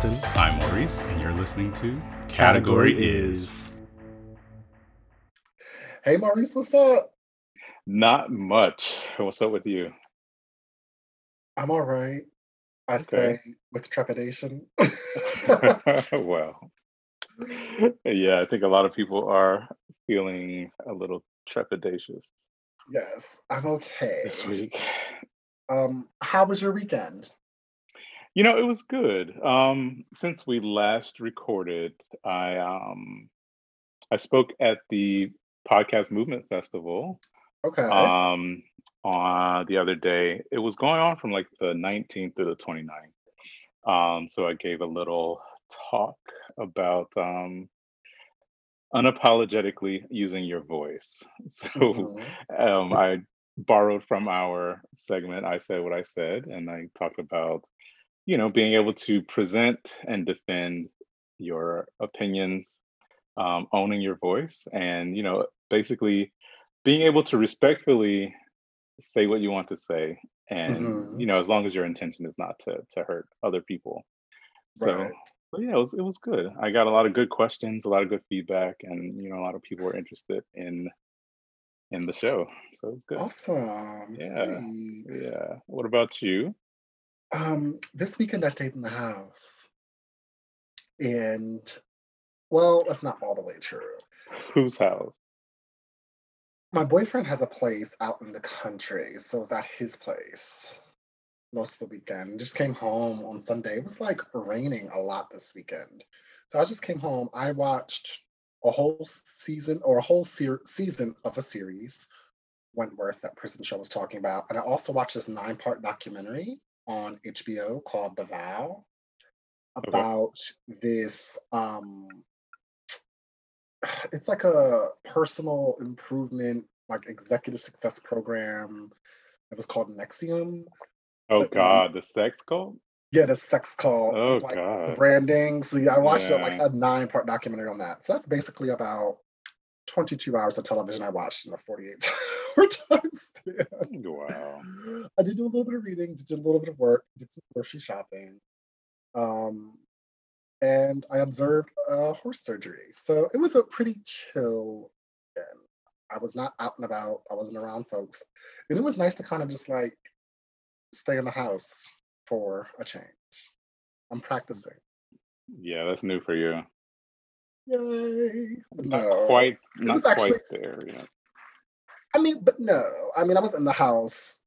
Justin. I'm Maurice, and you're listening to Category Is. Hey, Maurice, what's up? Not much. What's up with you? I'm all right. I Okay. say with trepidation. well, yeah, I think a lot of people are feeling a little trepidatious yes, I'm okay. this week. Um, how was your weekend? You know, it was good. Um, since we last recorded, I um I spoke at the Podcast Movement Festival Okay. um on the other day. It was going on from like the 19th to the 29th. Um, so I gave a little talk about um unapologetically using your voice. So Mhm. um I borrowed from our segment I said what I said and I talked about you know being able to present and defend your opinions um, owning your voice and you know basically being able to respectfully say what you want to say and Mhm. you know as long as your intention is not to to hurt other people so Right. but yeah it was it was good i got a lot of good questions a lot of good feedback and you know a lot of people were interested in in the show so it was good Awesome. yeah Hey. yeah what about you Um, this weekend I stayed in the house. And well, that's not all the way true. whose house My boyfriend has a place out in the country, so I was at his place most of the weekend. Just came home on Sunday. It was like raining a lot this weekend. So I just came home. I watched a whole season or a whole ser- season of a series, Wentworth, that Prison Show was talking about. And I also watched this nine part documentary on HBO called The Vow Okay. about this um it's like a personal improvement like executive success program it was called NXIVM. Oh but, god the sex cult? Yeah the sex call oh like god. branding. So yeah, i watched it like a nine part documentary on that. So that's basically about 22 hours of television i watched in a 48 hour time span. Wow. I did do a little bit of reading did a little bit of work did some grocery shopping um and i observed a horse surgery. So it was a pretty chill weekend. i was not out and about i wasn't around folks and it was nice to kind of just like stay in the house for a change. I'm practicing. Yeah that's new for you yay not no. quite it not was actually quite there know i mean but no. I mean i was in the house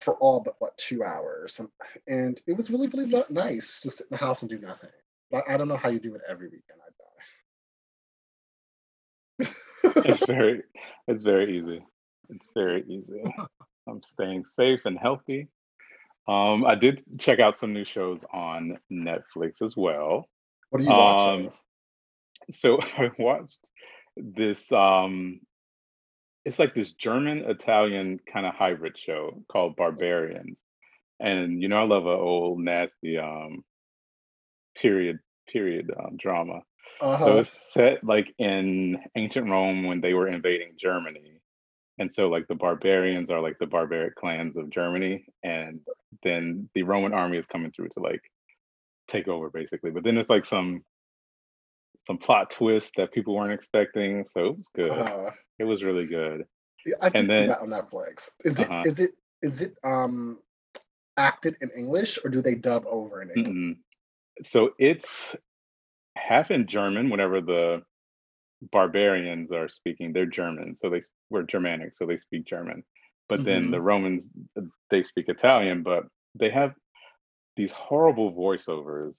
for all but what two hours and, and it was really really nice to sit in the house and do nothing. But i don't know how you do it every weekend i die. It's very it's very easy. It's very easy. I'm staying safe and healthy. Um i did check out some new shows on netflix as well. What are you watching? Um so i watched this um it's like this german italian kind of hybrid show called barbarians and you know i love a old nasty um period period um, drama so uh-huh it's set like in ancient Rome when they were invading Germany. And so like the barbarians are like the barbaric clans of Germany. And then the Roman army is coming through to like take over basically. But then it's like some some plot twist that people weren't expecting. So it was good. uh-huh It was really good. I And did see that on netflix is it uh-huh. is it is it um acted in english or do they dub over in english Mm-mm. So it's half in German whenever the barbarians are speaking they're german so they we're germanic so they speak german but then the romans uh, they speak italian but they have these horrible voiceovers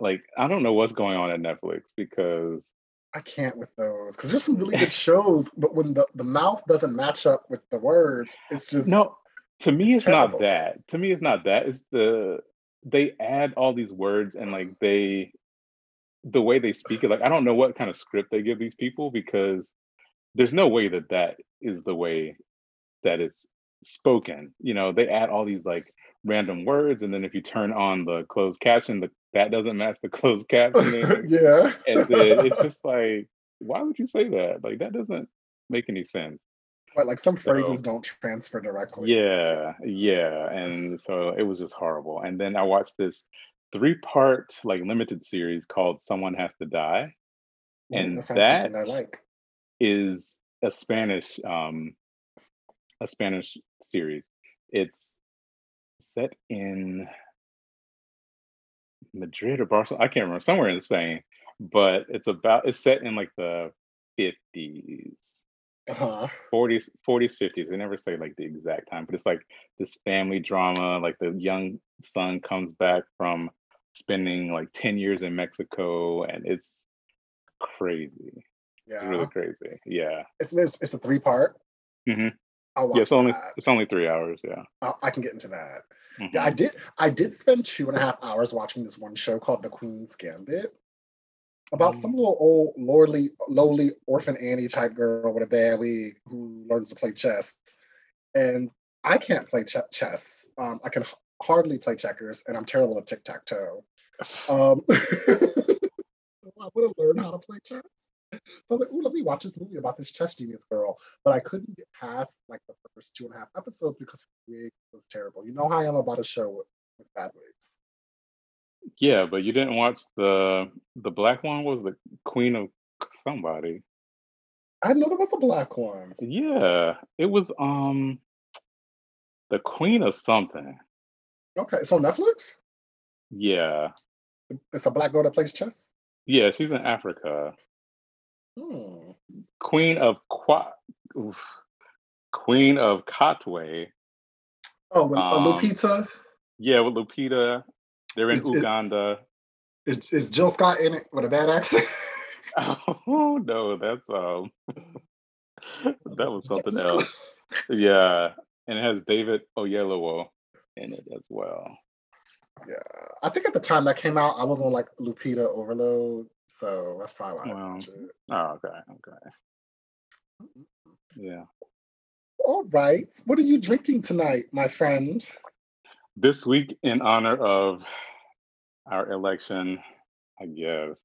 like i don't know what's going on at netflix because i can't with those because there's some really good shows but when the, the mouth doesn't match up with the words it's just no to me it's it's not that to me it's not that it's the they add all these words and like they the way they speak it like i don't know what kind of script they give these people because there's no way that that is the way that it's spoken. You know, they add all these like random words, and then if you turn on the closed caption, the, that doesn't match the closed caption. yeah and then it's just like, why would you say that? Like that doesn't make any sense. Right, like some phrases So don't transfer directly. yeah, yeah, and so it was just horrible. And then I watched this three part like limited series called Someone Has to Die. And that that I like. is a Spanish um a Spanish series. It's set in Madrid or Barcelona. I can't remember, somewhere in Spain, but it's about it's set in like the 50s, Uh-huh. 40s, 40s, 50s. They never say like the exact time, but it's like this family drama. Like the young son comes back from spending like 10 years in Mexico, and it's crazy. Yeah. It's really crazy. Yeah. It's it's, it's a three part. Mhm. I'll watch Yeah, it's only that. it's only three hours. Yeah. I, I can get into that. Mhm. Yeah, I did. I did spend two and a half hours watching this one show called The Queen's Gambit about some Mm. little old lordly, lowly orphan Annie type girl with a bad wig who learns to play chess. And I can't play ch- chess. Um, I can h- hardly play checkers, and I'm terrible at tic tac toe. Um, I want to learn how to play chess. So I was like, ooh, let me watch this movie about this chess genius girl. But I couldn't get past like the first two and a half episodes because her wig was terrible. You know how I am about a show with, with bad wigs. Yeah, but you didn't watch the the black one. Was the Queen of somebody? I didn't know there was a black one. Yeah, it was um the Queen of something. Okay, so Netflix? Yeah, It's a black girl that plays chess? yeah, she's in Africa. Hmm. Queen of Qua, oof. Queen of Katwe. Oh, with uh, Um, Lupita? Yeah, with Lupita. They're in Is- is- Uganda. Is, is Jill Scott in it with a bad accent? Oh no, that's um that was something else. Yeah, and it has David Oyelowo in it as well. yeah. I think at the time that came out, I was on like Lupita overload. So that's probably why it. Oh, okay, okay. Yeah. All right. What are you drinking tonight, my friend? This week, in honor of our election, I guess,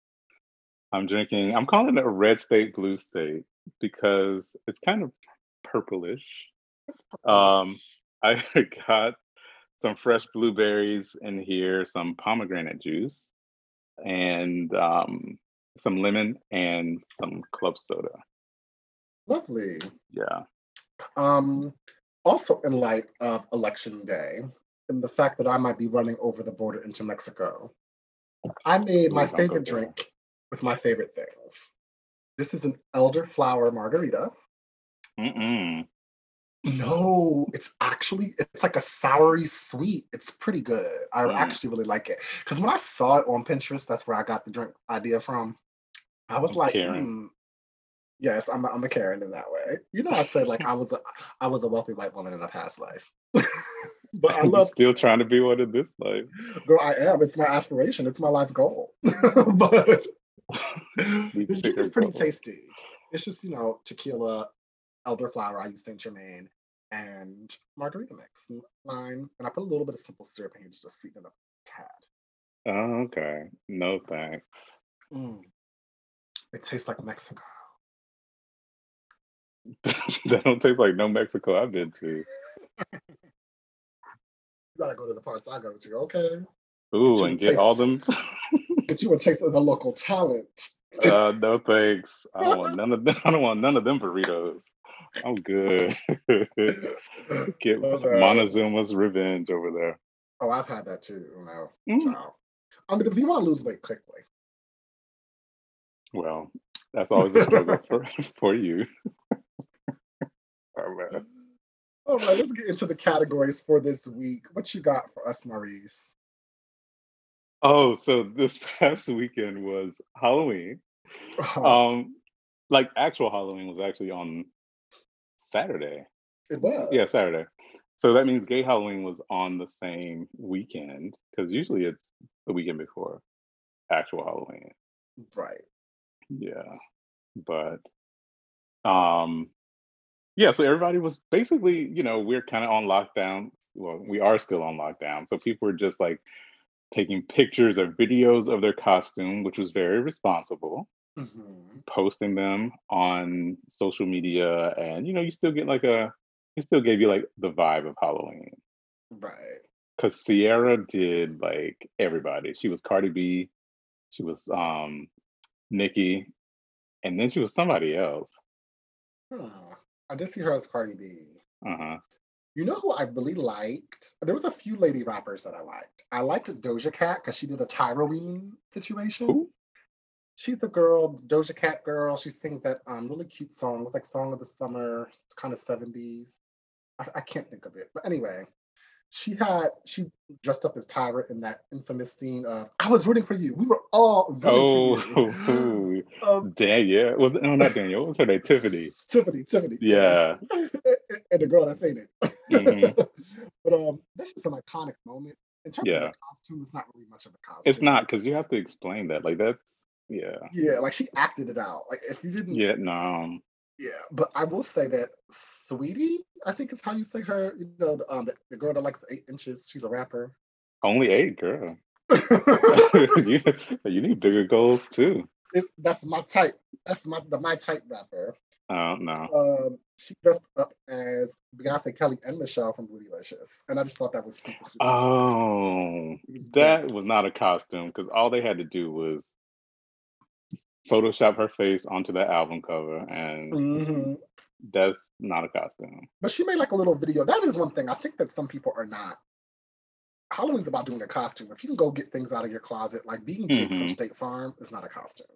I'm drinking, I'm calling it a red state, blue state because it's kind of purplish. Um, I got some fresh blueberries in here, some pomegranate juice, and um, some lemon and some club soda. Lovely. Yeah. Um, also, in light of election day and the fact that I might be running over the border into Mexico, I made my favorite drink with my favorite things. This is an elderflower margarita. Mm-mm. No, it's actually it's like a soury sweet. It's pretty good. I Mm. actually really like it because when I saw it on Pinterest, that's where I got the drink idea from. I was like, Karen. "Hmm, yes, I'm a, I'm a Karen in that way. You know, I said like I was a I was a wealthy white woman in a past life, but I love still trying to be one in this life. girl. I am. It's my aspiration. It's my life goal. but Need this drink is pretty tasty. It's just you know tequila, elderflower. I use Saint Germain and margarita mix, lime, and I put a little bit of simple syrup in here just to sweeten it up a tad. Oh, okay. No thanks. Mm. It tastes like Mexico. that don't taste like no Mexico I've been to. You gotta go to the parts I go to, okay? Ooh, you and get taste- all them. Get you a taste of the local talent. uh, no thanks. I don't want none of them. I don't want none of them burritos. I'm good. Get that. Montezuma's revenge over there. Oh, I've had that too. You know, Mm. I mean, if you want to lose weight quickly, Well, that's always a struggle for, for you. All right. all right, let's get into the categories for this week. What you got for us, Maurice? Oh, so this past weekend was Halloween. Uh, Um, like actual Halloween was actually on Saturday. it was. Yeah, Saturday. So that means gay Halloween was on the same weekend because usually it's the weekend before actual Halloween. Right. Yeah. But um yeah, so everybody was basically, you know, we're kind of on lockdown. Well, we are still on lockdown. So people were just like taking pictures or videos of their costume, which was very responsible, hmm posting them on social media and you know, you still get like a it still gave you like the vibe of Halloween. Right. because Ciara did like everybody. She was Cardi B, she was um Nicki, and then she was somebody else. Huh. I did see her as Cardi B. Uh huh. You know who I really liked? There was a few lady rappers that I liked. I liked Doja Cat because she did a Tyroween situation. Who? She's the girl, Doja Cat girl. She sings that um really cute song. It's like Song of the Summer, it's kind of 70s. I, I can't think of it. But anyway, she had she dressed up as Tyra in that infamous scene of I was rooting for you. We were all rooting Oh, for you. Um, Danielle. Was no, not Danielle. What was her name? Tiffany. Tiffany, Tiffany. Yeah. and the girl that fainted. Mhm. but um, that's just an iconic moment. In terms of the costume, it's not really much of a costume. It's not because you have to explain that. Like that's yeah. Yeah, like she acted it out. Like if you didn't, yeah. No. Yeah. But I will say that Saweetie, I think is how you say her. You know, the, um, the, the girl that likes the eight inches. She's a rapper. Only eight, girl. you, you need bigger goals too. It's, that's my type. That's my the my type rapper. Oh don't. Um, she dressed up as Beyonce, Kelly, and Michelle from Bootylicious, and I just thought that was super super. Oh, was that was not a costume because all they had to do was Photoshop her face onto that album cover, and Mhm. that's not a costume. But she made like a little video. That is one thing. I think that some people are not. Halloween's about doing a costume. If you can go get things out of your closet, like being Jake from Mhm. State Farm is not a costume.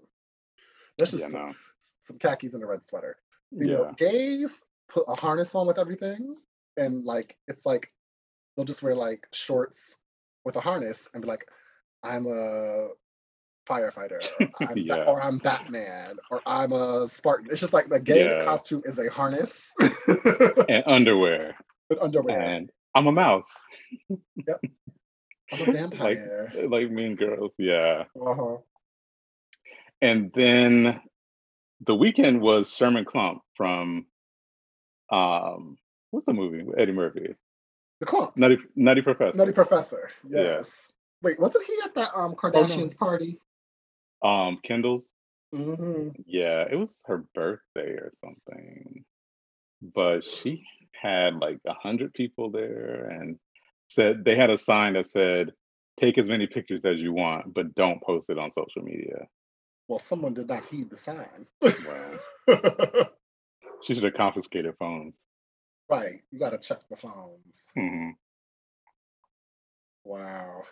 That's just Yeah, some, no. some khakis and a red sweater. You Yeah. know, gays put a harness on with everything, and like it's like they'll just wear like shorts with a harness and be like, "I'm a firefighter," or I'm, Ba- or I'm Batman, or I'm a Spartan. It's just like the gay Yeah. costume is a harness And underwear. and underwear. And I'm a mouse. yep. I'm a vampire. Like Mean Girls. Yeah. uh-huh. And then the Weeknd was Sherman Klump from um what's the movie with Eddie Murphy? The Klumps. Nutty Nutty Professor. Nutty Professor. Yeah. Yes. Wait, wasn't he at that Oh, um Kardashians party? Um Kendall's. hmm Yeah, it was her birthday or something. But she had like a hundred people there and said they had a sign that said, take as many pictures as you want, but don't post it on social media. Well, someone did not heed the sign. Well, she should have confiscated phones. right. You got to check the phones. Mm-hmm. Wow.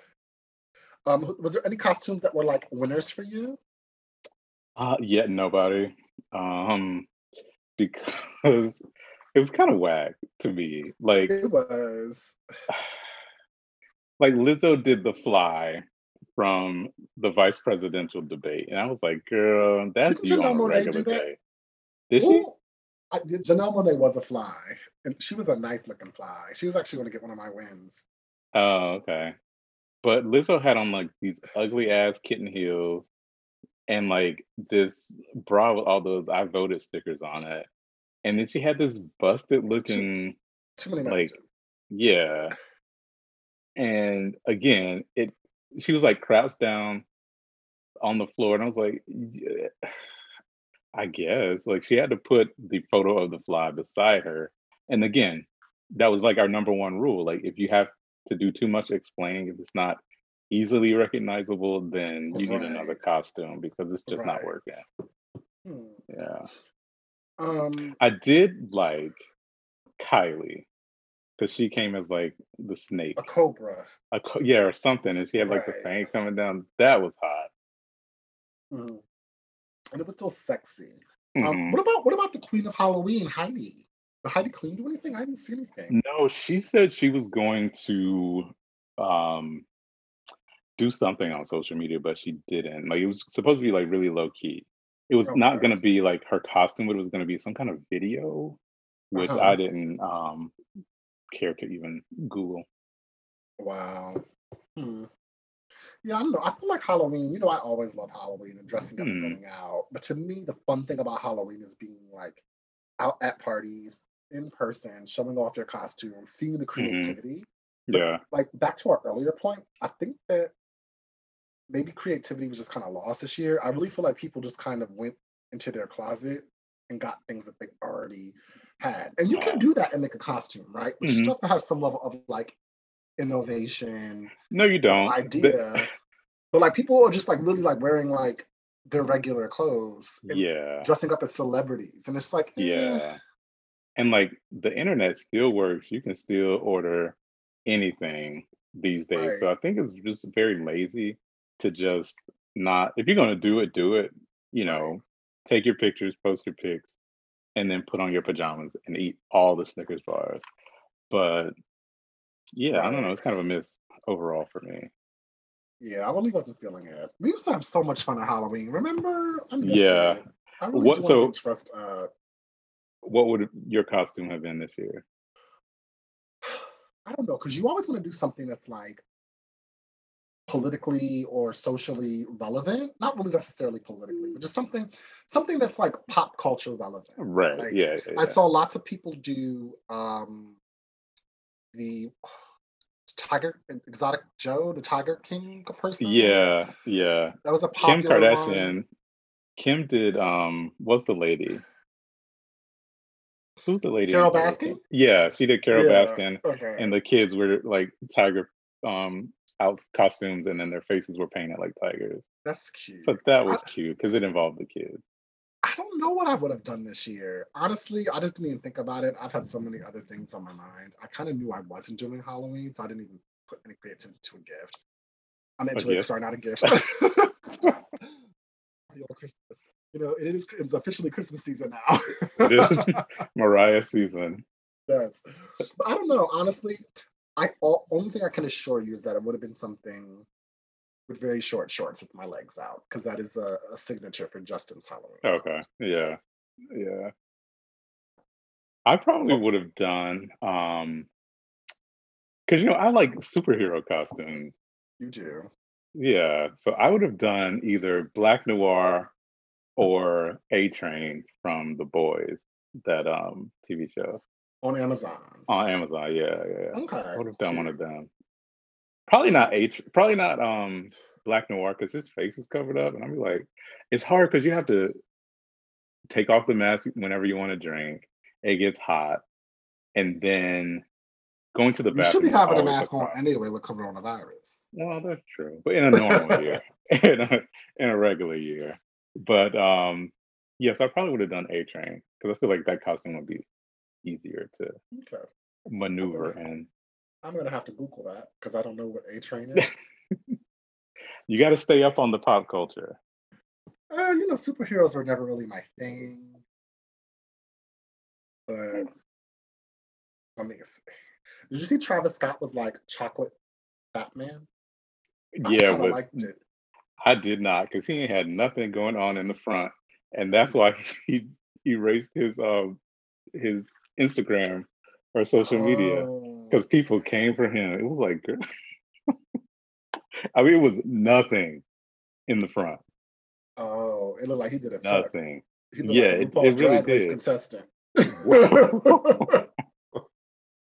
Um, was there any costumes that were like winners for you? Uh, yet nobody. Um, because it was kind of whack to me. Like, It was. like Lizzo did the fly from the vice presidential debate, and I was like, "Girl, that's Didn't you on a regular day." Did she? I did. Janelle Monae was a fly, and she was a nice looking fly. She was actually going to get one of my wins. Oh, okay. But Lizzo had on like these ugly ass kitten heels and like this bra with all those I voted stickers on it. And then she had this busted looking Too many Like, messages. Yeah. And again, it she was like crouched down on the floor, and I was like, yeah, I guess. Like she had to put the photo of the fly beside her. And again, that was like our number one rule. Like if you have to do too much explaining, if it's not easily recognizable, then you need another costume because it's just not working. Hmm. Yeah. Um, I did like Kylie because she came as like the snake. a cobra. a co- yeah or something and she had like the Right. fang coming down that was hot Mhm. And it was still sexy. Um, Mhm. what about what about the Queen of Halloween, Heidi? Did Heidi Klum do anything? I didn't see anything. no she said she was going to um do something on social media but she didn't like it was supposed to be like really low key it was not going to be like her costume but it was going to be some kind of video which Uh-huh. i didn't um care to even google Wow. Hmm. Yeah, I don't know. I feel like Halloween, you know, I always love Halloween and dressing up and Hmm. going out. But to me, the fun thing about Halloween is being like out at parties in person, showing off your costume, seeing the creativity. yeah Like back to our earlier point, I think that maybe creativity was just kind of lost this year. I really feel like people just kind of went into their closet and got things that they already had. And you can do that and make a costume, right? But you Mhm. still have to have some level of like innovation, No, you don't. Idea. But like people are just like really like wearing like their regular clothes and yeah. dressing up as celebrities. And it's like, eh, Yeah. And like the internet still works. You can still order anything these days. So I think it's just very lazy to just not if you're gonna do it, do it, you Right. know, take your pictures, post your pics, and then put on your pajamas and eat all the Snickers bars. But yeah, I don't know. It's kind of a miss overall for me. yeah, I really wasn't feeling it. We used to have so much fun at Halloween. Remember? Yeah. really What- so- to trust uh What would your costume have been this year? I don't know, because you always want to do something that's like politically or socially relevant. Not really necessarily politically, but just something something that's like pop culture relevant. Right. Like, yeah, yeah, I saw lots of people do um the Tiger Exotic Joe, the Tiger King person. Yeah, yeah. That was a Kim Kardashian. one. Kim did um what's the lady? Who's the lady? Carole Baskin? Yeah, she did Carole Yeah, Baskin Okay. and the kids were like tiger um out costumes and then their faces were painted like tigers. That's cute. But that was I- cute because it involved the kids. I don't know what I would have done this year. Honestly, I just didn't even think about it. I've had so many other things on my mind. I kind of knew I wasn't doing Halloween, so I didn't even put any creativity to a gift. I meant A it, gift? sorry, not a gift. Your Christmas. You know, it is it's officially Christmas season now. It is Mariah season. yes. But I don't know, honestly. I all, only thing I can assure you is that it would have been something with very short shorts with my legs out, because that is a, a signature for Justin's Halloween. Okay. Yeah. Yeah. I probably would have done um because you know I like superhero costumes. You do. Yeah. So I would have done either Black Noir or A Train from The Boys, that um TV show On Amazon. on Amazon. Yeah, yeah. yeah. Okay. I would have done one of them. Probably not H probably not um Black Noir because his face is covered up. And I'm like, it's hard because you have to take off the mask whenever you want to drink. It gets hot. And then going to the You should be having a always mask on anyway with coronavirus. Well, that's true. But in a normal year. In a in a regular year. But um yes, I probably would have done A train because I feel like that costume would be easier to Okay. maneuver in. I'm gonna have to Google that because I don't know what A train is. You got to stay up on the pop culture. uh, you know, superheroes were never really my thing. But let me see. Did you see Travis Scott was like chocolate Batman? I yeah, kinda but liked it. I did not because he ain't had nothing going on in the front, and that's why he erased his um his Instagram or social media Oh, because people came for him. It was like, girl. I mean, it was nothing in the front, oh, it looked like he did a tuck. nothing. Yeah, like it- it really did. contestant.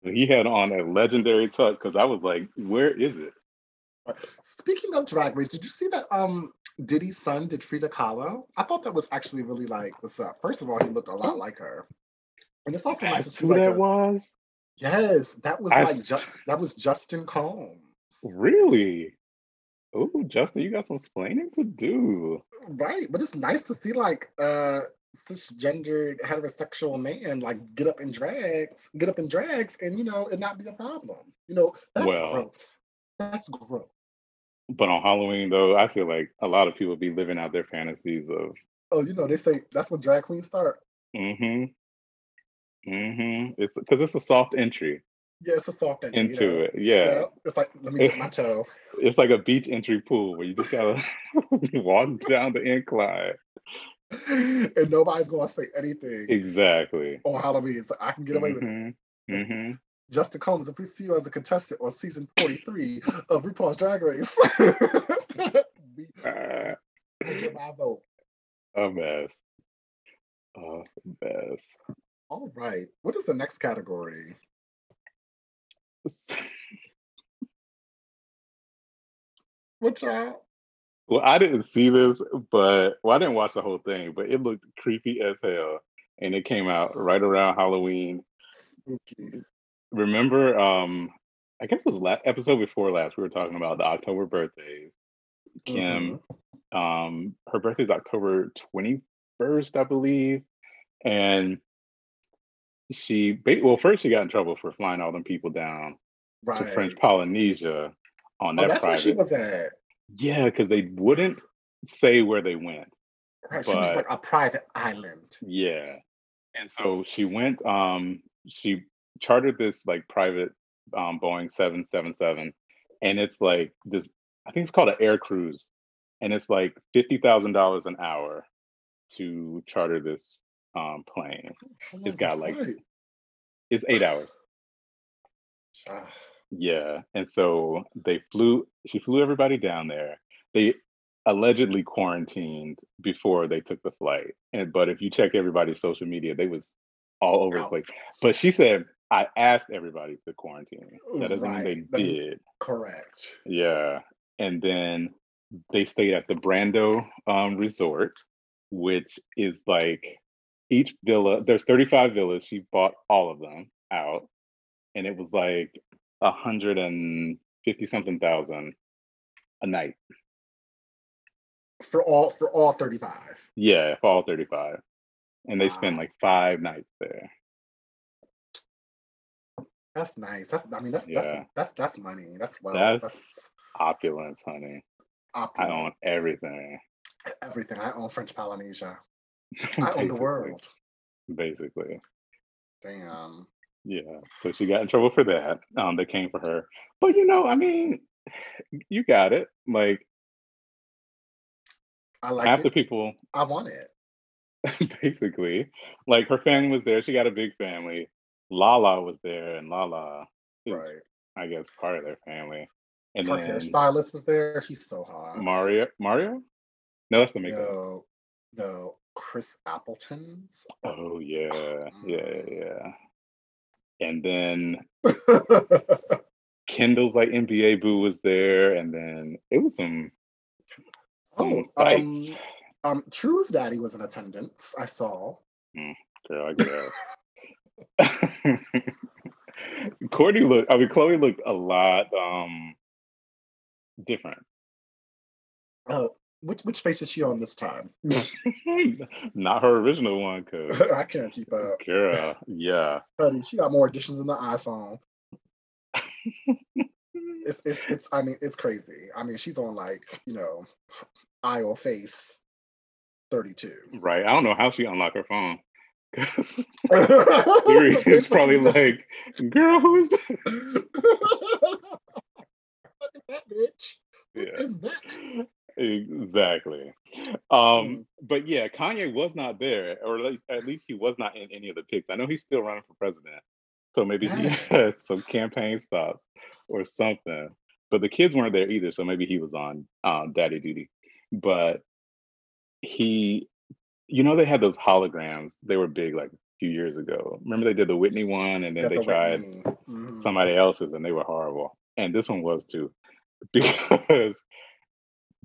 He had on a legendary tuck because I was like, where is it? Speaking of Drag Race, did you see that um Diddy's son did Frida Kahlo? I thought that was actually really like what's up. First of all, he looked a lot like her, and it's also nice to see who like that a- was. yes, that was I like s- Ju- that was Justin Combs, Really? Oh, Justin, you got some explaining to do. right? But it's nice to see like uh cisgendered heterosexual man like get up in drags, get up in drags, and you know it not be a problem. You know that's Well- growth. That's growth. But on Halloween, though, I feel like a lot of people be living out their fantasies of Oh, you know they say that's when drag queens start. mm-hmm. Mm-hmm. It's because it's a soft entry Yeah, it's a soft entry, you into know? it. Yeah. Yeah, it's like let me dip my toe. It's like a beach entry pool where you just gotta walk down the incline. and nobody's gonna say anything Exactly. on Halloween, so I can get away with it. Mm-hmm. Justin Combs, if we see you as a contestant on season 43 of RuPaul's Drag Race, Uh, get my vote. a mess. Oh, mess. All right. What is the next category? What y'all? Well, I didn't see this, but well, I didn't watch the whole thing, but it looked creepy as hell. And it came out right around Halloween. Spooky. Remember um I guess it was last episode before last. We were talking about the October birthdays. Kim, Mhm. um, her birthday's October twenty first, I believe, and she well first she got in trouble for flying all them people down Right. to French Polynesia on Oh, that that's where she was at. Yeah, because they wouldn't say where they went. Right. She was like a private island. Yeah. And so she went, um, she chartered this like private um Boeing 777, and it's like this, I think it's called an air cruise, and it's like fifty thousand dollars an hour to charter this um plane. It's got, like, flight? It's eight hours. Ah, Yeah. And so they flew, she flew everybody down there. They allegedly quarantined before they took the flight. And but if you check everybody's social media, they was all over the place. But she said, I asked everybody to quarantine. That doesn't mean they Right. Did. correct. Yeah. And then they stayed at the Brando um, Resort, which is like each villa, there's 35 villas. She bought all of them out. And it was like a hundred and fifty something thousand a night. For all for all 35. Yeah, for all 35. And they spent Wow. like five nights there. That's nice. That's I mean that's Yeah. that's that's that's money. That's wealth. That's That's, Opulence, honey. I own everything. Everything. I own French Polynesia. I own the world. Basically. Damn. Yeah. So she got in trouble for that. Um, they came for her. But you know, I mean, you got it. Like I like half the it. people I want it. basically. Like her family was there. She got a big family. Lala was there, and Lala is, Right. I guess, part of their family. And Her then hairstylist was there. He's so hot. Mario, Mario? No, that's the makeup. No, no. Chris Appleton's. Oh yeah, yeah, Mm. yeah. And then Kendall's like NBA boo was there, and then it was some some oh, um, um, True's daddy was in attendance. I saw. Girl, I guess. Kourtney looked. I mean, Khloé looked a lot um different. Uh, which which face is she on this time? Not her original one, cause I can't keep up. girl, yeah. Honey, she got more editions than the iPhone. It's, it's it's I mean it's crazy. I mean she's on like you know, aisle face thirty two. Right. I don't know how she unlocked her phone. it's probably like, girl, who is this? Look at that bitch. What Yeah. is that? Exactly. Um, but yeah, Kanye was not there, or at least, at least he was not in any of the pics. I know he's still running for president, so maybe he had some campaign stops or something. But the kids weren't there either, so maybe he was on um, daddy duty. But he, you know, they had those holograms. They were big like a few years ago. Remember they did the Whitney one, and then Yeah, they the tried. Mhm. somebody else's and they were horrible. And this one was too, because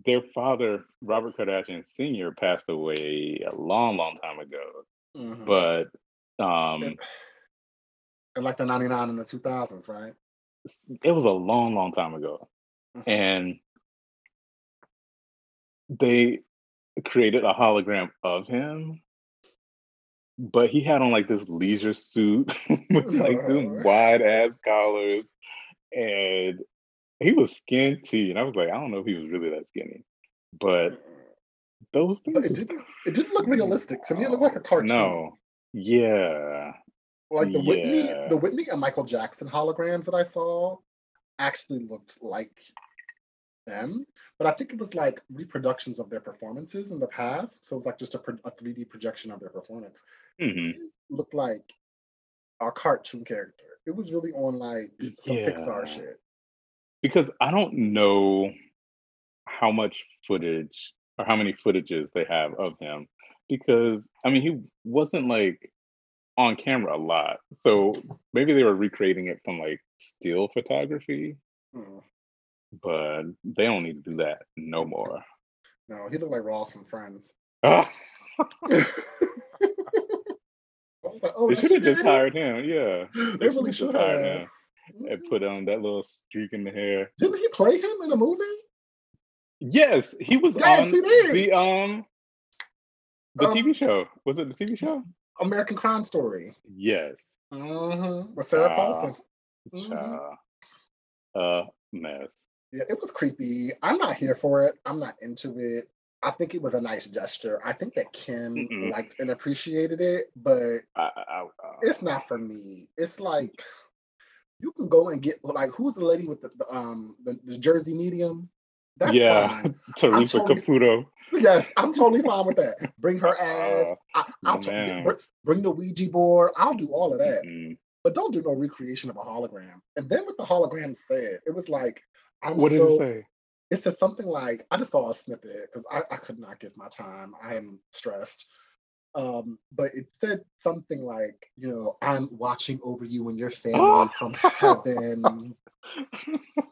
their father, Robert Kardashian Sr., passed away a long, long time ago. Mhm. But um, Yeah. in like the 99 and the 2000s, right? it was a long, long time ago. Mhm. And they created a hologram of him. But he had on like this leisure suit with like this wide ass collars, and he was skinty. And I was like, I don't know if he was really that skinny, but those things. But it didn't it didn't look realistic. To me, it looked like a cartoon. No, yeah, Like the Whitney, the Whitney and Michael Jackson holograms that I saw actually looked like them. But I think it was like reproductions of their performances in the past. So it was like just a, pro- a 3D projection of their performance. hmm looked like a cartoon character. It was really on like some Yeah. Pixar shit. because I don't know how much footage or how many footages they have of him because I mean he wasn't like on camera a lot. So maybe they were recreating it from like still photography, Hmm. But they don't need to do that no more. No, he looked like Ross from Friends. Ah, I was like, oh, they should have just hired him. Yeah. They should've really should hired have. him. and put on that little streak in the hair. Didn't he play him in a movie? Yes, he was Yes, on he the um the Um, TV show. Was it the TV show? American Crime Story. Yes. Mm-hmm. With Sarah Wow. Paulson. Mhm. Uh, a mess. Yeah, it was creepy. I'm not here for it. I'm not into it. I think it was a nice gesture. I think that Kim Mm-mm. liked and appreciated it, but I, I, I, it's not for me. It's like you can go and get like who's the lady with the, the um the, the Jersey medium? That's Yeah. fine. Theresa totally- Caputo. Yes, I'm totally fine with that. Bring her ass. Uh, I, I'll t- man. br- bring the Ouija board. I'll do all of that. Mm-mm. But don't do no recreation of a hologram. And then what the hologram said, it was like, I'm What did so it say? it said something like I just saw a snippet because I, I could not give my time. I am stressed. Um, but it said something like, you know, I'm watching over you and your family from heaven.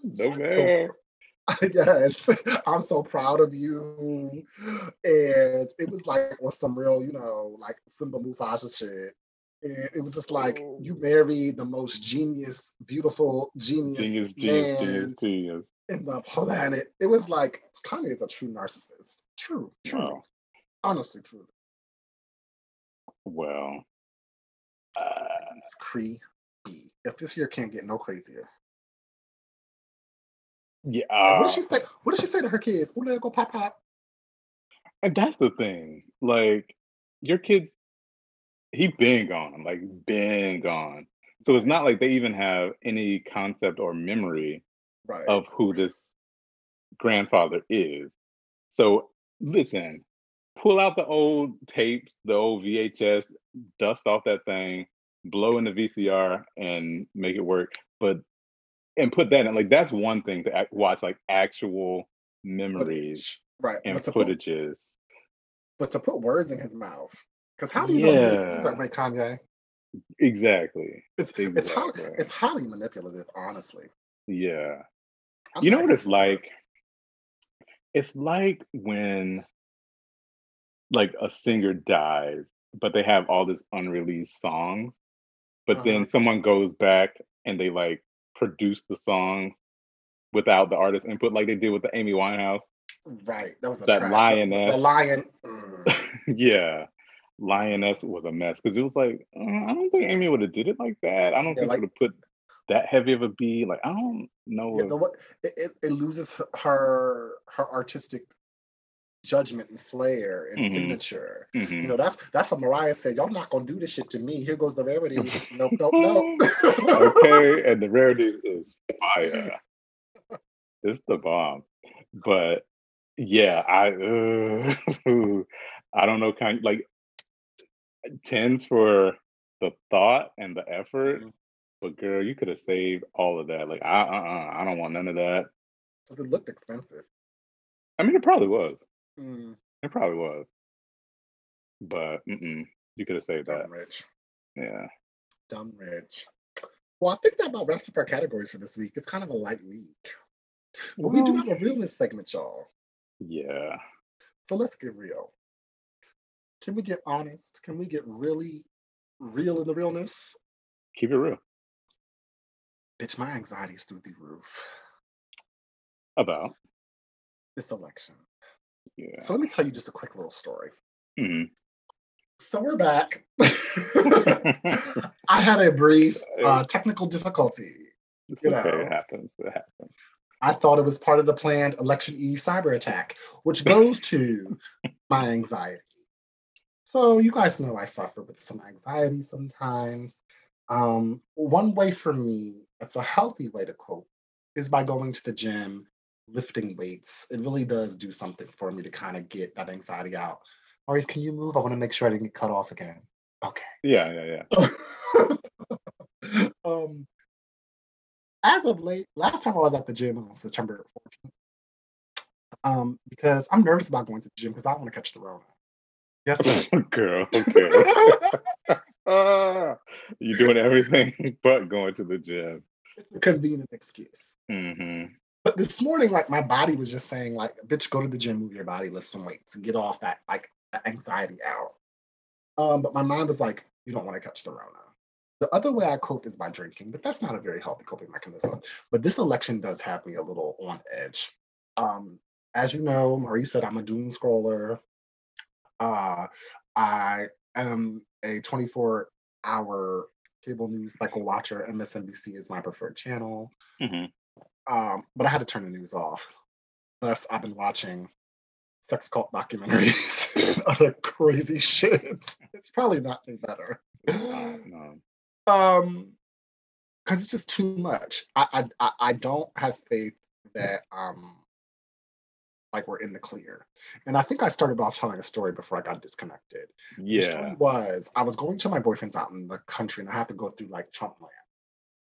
no man. yes, I'm so proud of you. And it was like was some real, you know, like Simba Mufasa shit. And it was just like you marry the most genius, beautiful genius, Genius, genius, man genius, genius. in the planet. It was like Kanye is a true narcissist. True, true, Wow. honestly, true. Well, uh, It's creepy. If this year can't get no crazier. yeah. Like, what uh, did she say? What did she say to her kids? Oh, there go pop pop. And that's the thing. Like your kids, he been gone, like been gone. So it's not like they even have any concept or memory Right. of who this grandfather is. So listen, pull out the old tapes, the old VHS, dust off that thing, blow in the VCR, and make it work. But and put that in like that's one thing to act, watch like actual memories Right. and but to put footages. but to put words in his mouth. Because how do you know Yeah. like, wait, Kanye? Exactly. It's it's highly, it's highly manipulative, honestly. Yeah. I'm you know what it's like? It's like when like a singer dies, but they have all this unreleased songs, but Uh-huh. then someone goes back and they like produce the songs without the artist input, like they did with the Amy Winehouse. Right. That was a That trash. The- The lion. mm. yeah. Lioness was a mess because it was like, uh, I don't think Amy would have did it like that. I don't Yeah, think like- would have put that heavy of a beat. Like, I don't know. Yeah, if- the, it, it, loses her- her artistic judgment and flair and Mhm. signature. Mhm. You know, that's that's what Mariah said. Y'all not gonna do this shit to me. Here goes the rarity. nope, nope, nope. okay, and the rarity is fire. It's the bomb. But yeah, I uh, I don't know kind like tens for the thought and the effort. Mhm. But girl, you could have saved all of that. Like I uh, I don't want none of that. Because it looked expensive. I mean, it probably was. Mm, It probably was. But mm-mm, you could have saved that. rich. Yeah. Dumb rich. Well, I think that about wraps up our categories for this week. It's kind of a light week. But we do have a realness segment, y'all. Yeah. So let's get real. Can we get honest? Can we get really real in the realness? Keep it real. Bitch, my anxiety's through the roof. About. This election. Yeah. So let me tell you just a quick little story. Mhm. So we're back. I had a brief uh, technical difficulty. It's you okay. know. It happens. It happens. I thought it was part of the planned election eve cyber attack, which goes to my anxiety. So you guys know I suffer with some anxiety sometimes. Um, one way for me, it's a healthy way to cope, is by going to the gym, lifting weights. It really does do something for me to kind of get that anxiety out. Maurice, can you move? I want to make sure I didn't get cut off again. Okay. Yeah, yeah, yeah. um, as of late, last time I was at the gym was on September 14th. Um, because I'm nervous about going to the gym because I want to catch the Rona. Yes, ma'am. Girl, okay. Ah, you're doing everything but going to the gym. it's a convenient excuse. hmm But this morning, like my body was just saying, like, bitch, go to the gym, move your body, lift some weights, and get off that like anxiety out. Um, but my mind was like, you don't want to catch the Rona. The other way I cope is by drinking, but that's not a very healthy coping mechanism. But this election does have me a little on edge. Um, as you know, Marie said I'm a doom scroller. Uh, I am a 24 hour cable news cycle watcher. MSNBC is my preferred channel. hmm Um, but I had to turn the news off. Thus, I've been watching sex cult documentaries other crazy shit. It's probably not any better. No. Um, because it's just too much. I, I I I don't have faith that um like we're in the clear. And I think I started off telling a story before I got disconnected. The story Yeah. was I was going to my boyfriend's out in the country and I had to go through like Trump land.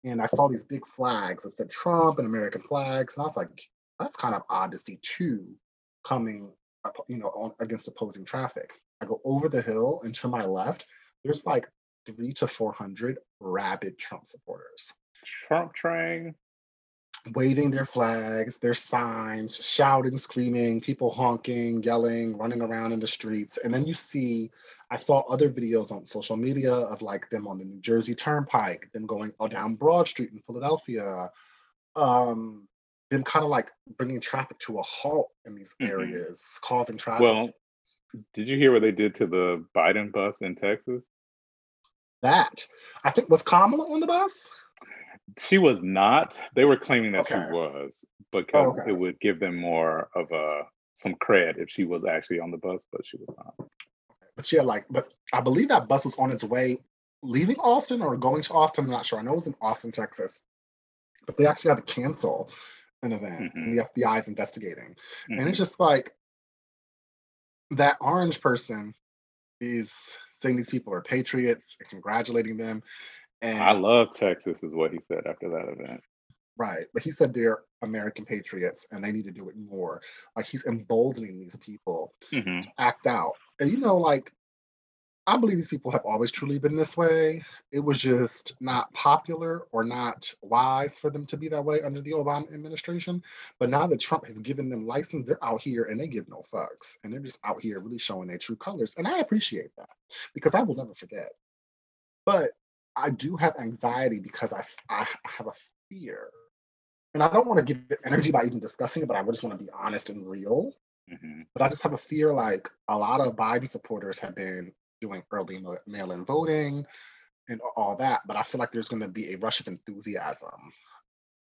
And I saw these big flags that said Trump and American flags. And I was like, that's kind of odd to see two coming up, you know, on, against opposing traffic. I go over the hill and to my left, there's like three to 400 rabid Trump supporters Trump train. Waving their flags, their signs, shouting, screaming, people honking, yelling, running around in the streets. And then you see, I saw other videos on social media of like them on the New Jersey Turnpike, them going all down Broad Street in Philadelphia, um, them kind of like bringing traffic to a halt in these Mhm. areas, causing traffic. Well, did you hear what they did to the Biden bus in Texas? that I think was Kamala on the bus. She was not. They were claiming that Okay. she was because okay. it would give them more of a some cred if she was actually on the bus, but she was not. But yeah, like, but I believe that bus was on its way leaving Austin or going to Austin. I'm not sure. I know it was in Austin, Texas, but they actually had to cancel an event, and the FBI is investigating. And Mhm. it's just like that orange person is saying these people are patriots and congratulating them. And I love Texas, is what he said after that event. Right. But he said they're American patriots and they need to do it more. Like he's emboldening these people hmm to act out. And you know, like I believe these people have always truly been this way. It was just not popular or not wise for them to be that way under the Obama administration. But now that Trump has given them license, they're out here and they give no fucks. And they're just out here really showing their true colors. And I appreciate that because I will never forget. But I do have anxiety because I, I have a fear. And I don't want to give it energy by even discussing it, but I just want to be honest and real. hmm But I just have a fear like a lot of Biden supporters have been doing early mail-in voting and all that, but I feel like there's going to be a rush of enthusiasm.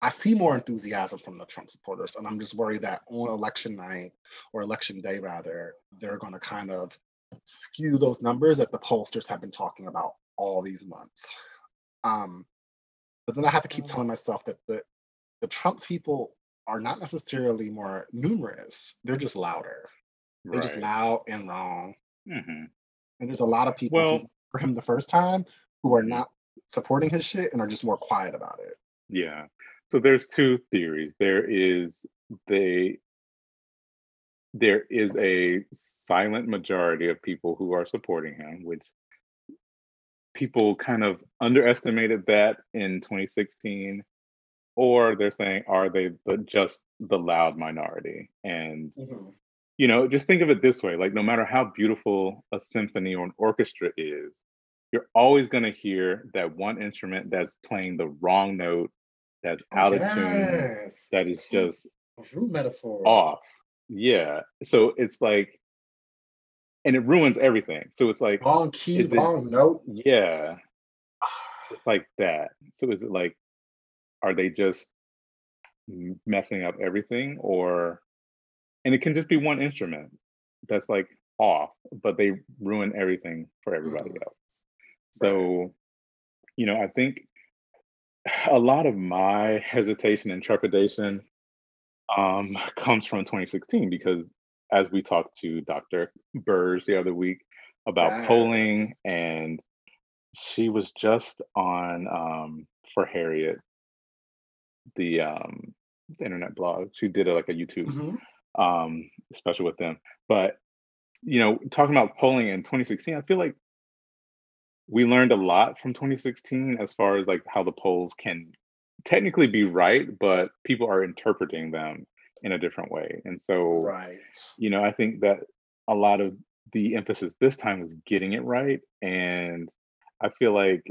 I see more enthusiasm from the Trump supporters, and I'm just worried that on election night or election day, rather, they're going to kind of skew those numbers that the pollsters have been talking about all these months. Um, but then I have to keep telling myself that the the Trump people are not necessarily more numerous; they're just louder. They're just loud and wrong. hmm And there's a lot of people Well- who, for him the first time who are Mhm. not supporting his shit and are just more quiet about it. Yeah. So there's two theories. There is they there is a silent majority of people who are supporting him, which people kind of underestimated that in 2016 or they're saying are they the just the loud minority? And mm-hmm. you know just think of it this way like no matter how beautiful a symphony or an orchestra is you're always going to hear that one instrument that's playing the wrong note that's oh, out of tune that is just Root metaphor. off. Yeah. So it's like and it ruins everything. So it's like Wrong key, Is it- note. yeah. It's like that. So is it like are they just messing up everything or and it can just be one instrument that's like off but they ruin everything for everybody Mhm. else. So you know i think a lot of my hesitation and trepidation um comes from 2016 because as we talked to dr burrs the other week about polling and she was just on um for harriet the um the internet blog. She did a, like a youtube Mhm. um special with them. But you know talking about polling in 2016 i feel like we learned a lot from 2016 as far as like how the polls can technically be right but people are interpreting them in a different way and so Right. you know i think that a lot of the emphasis this time was getting it right and i feel like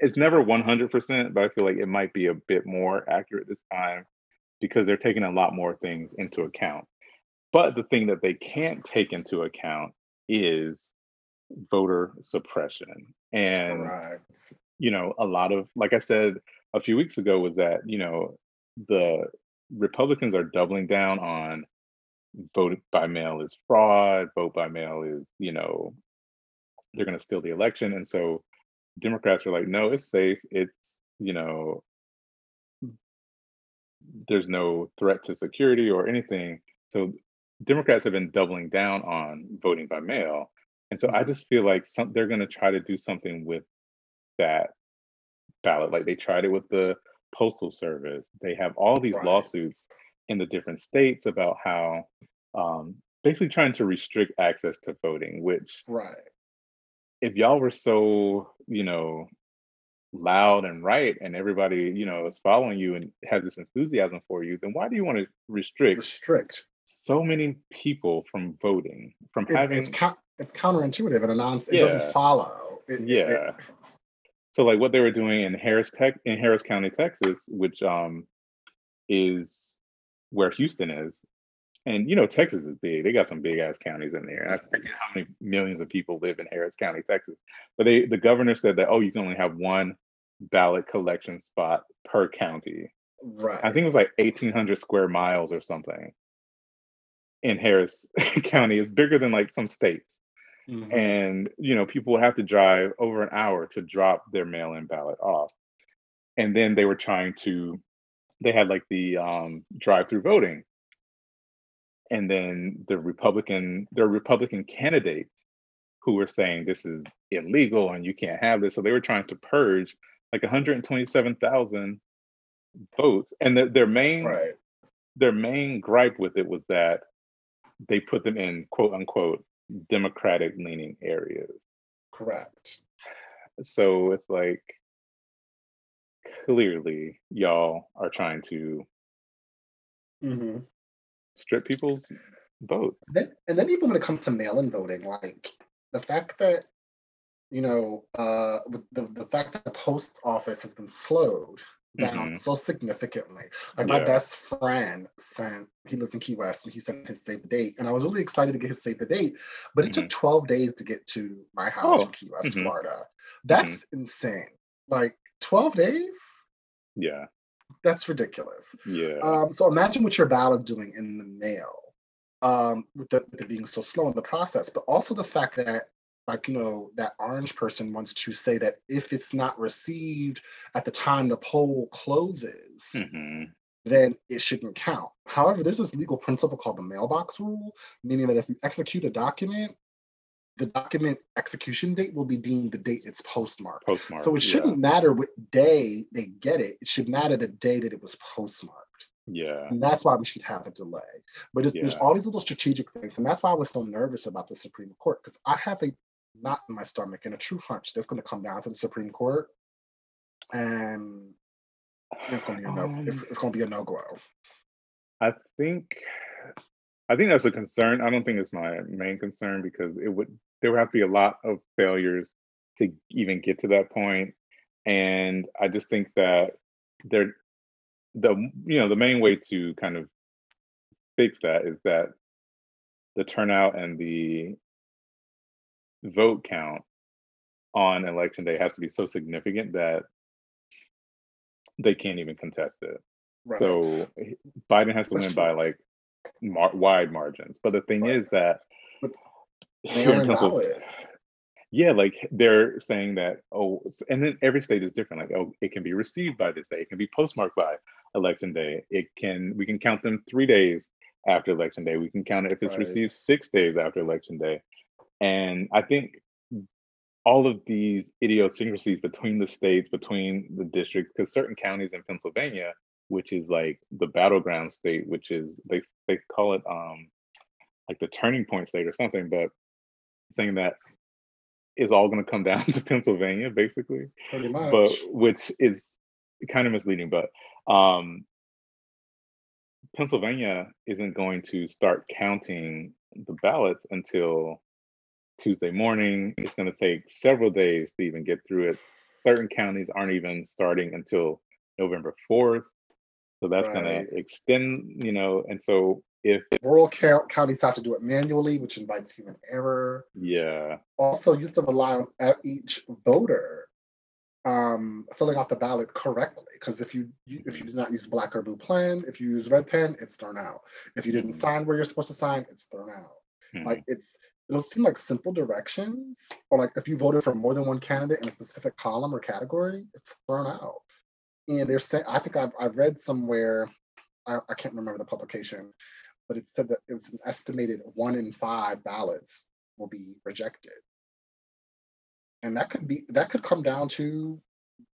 it's never 100%, but I feel like it might be a bit more accurate this time because they're taking a lot more things into account. But the thing that they can't take into account is voter suppression. And, Correct. you know, a lot of, like I said a few weeks ago, was that, you know, the Republicans are doubling down on vote by mail is fraud, vote by mail is, you know, they're going to steal the election. And so Democrats are like, no, it's safe. It's, you know, there's no threat to security or anything. So Democrats have been doubling down on voting by mail. And so I Mhm. just feel like some they're going to try to do something with that ballot. Like they tried it with the postal service. They have all these Right. lawsuits in the different states about how um, basically trying to restrict access to voting, which Right. if y'all were so, you know, loud and right and everybody, you know, is following you and has this enthusiasm for you, then why do you want to restrict Restrict. so many people from voting, from It, having it's coun it's counterintuitive and a non it Yeah. doesn't follow. It, it- it- yeah. So like what they were doing in Harris Tech in Harris County, Texas, which um is where Houston is. And you know, Texas is big. They got some big ass counties in there. I forget how many millions of people live in Harris County, Texas. But they the governor said that, oh, you can only have one ballot collection spot per county. right. I think it was like 1,800 square miles or something in Harris County. It's bigger than like some states Mhm. and you know people would have to drive over an hour to drop their mail-in ballot off and then they were trying to they had like the um drive-through voting and then the republican their republican candidates who were saying this is illegal and you can't have this so they were trying to purge like 127,000 votes and the, their main right. their main gripe with it was that they put them in quote unquote democratic leaning areas. Correct. so it's like clearly y'all are trying to hmm strip people's votes. Then, and then even when it comes to mail-in voting, like the fact that you know, uh, the the fact that the post office has been slowed down Mhm. so significantly. Like my best friend sent, he lives in Key West, and he sent his save the date, and I was really excited to get his save the date, but it took 12 days to get to my house Oh, in Key West, mhm. Florida. That's insane. Like 12 days? yeah That's ridiculous. yeah Um, so imagine what your ballot's doing in the mail, um, with, the, with it being so slow in the process, but also the fact that, like, you know, that orange person wants to say that if it's not received at the time the poll closes, Mhm. then it shouldn't count. However, there's this legal principle called the mailbox rule, meaning that if you execute a document, the document execution date will be deemed the date it's postmarked. postmark So it shouldn't matter what day they get it. It should matter the day that it was postmarked. yeah And that's why we should have a delay. But it's, there's all these little strategic things. And that's why I was so nervous about the Supreme Court, because I have a knot in my stomach and a true hunch that's going to come down to the Supreme Court. And it's going to be a no. Um, it's, it's going to be a no go. I think I think that's a concern. I don't think it's my main concern because it would there would have to be a lot of failures to even get to that point. And I just think that there the you know the main way to kind of fix that is that the turnout and the vote count on election day has to be so significant that they can't even contest it. Right. So eh, Biden has to win by like mar- wide margins. But the thing Right. is that here in Pennsylvania, yeah, like they're saying that oh, and then every state is different. Like oh, it can be received by this day. It can be postmarked by election day. It can we can count them three days after election day. We can count it if it's Right. received six days after election day. And I think all of these idiosyncrasies between the states, between the districts, because certain counties in Pennsylvania, which is like the battleground state, which is they they call it um like the turning point state or something, but saying that is all going to come down to Pennsylvania, basically Pretty much. but which is kind of misleading but um pennsylvania isn't going to start counting the ballots until Tuesday morning. It's going to take several days to even get through it. Certain counties aren't even starting until November 4th. So that's going to extend, you know, and so if, Rural count, counties have to do it manually, which invites human error. yeah, Also, you have to rely on each voter um, filling out the ballot correctly. Because if you, you if you did not use black or blue pen, if you use red pen, it's thrown out. If you didn't Mhm. sign where you're supposed to sign, it's thrown out. mhm, Like it's it'll seem like simple directions, or like if you voted for more than one candidate in a specific column or category, it's thrown out. And they're saying, I think I've, I've read somewhere, I, I can't remember the publication, but it said that it was an estimated one in five ballots will be rejected. And that could be that could come down to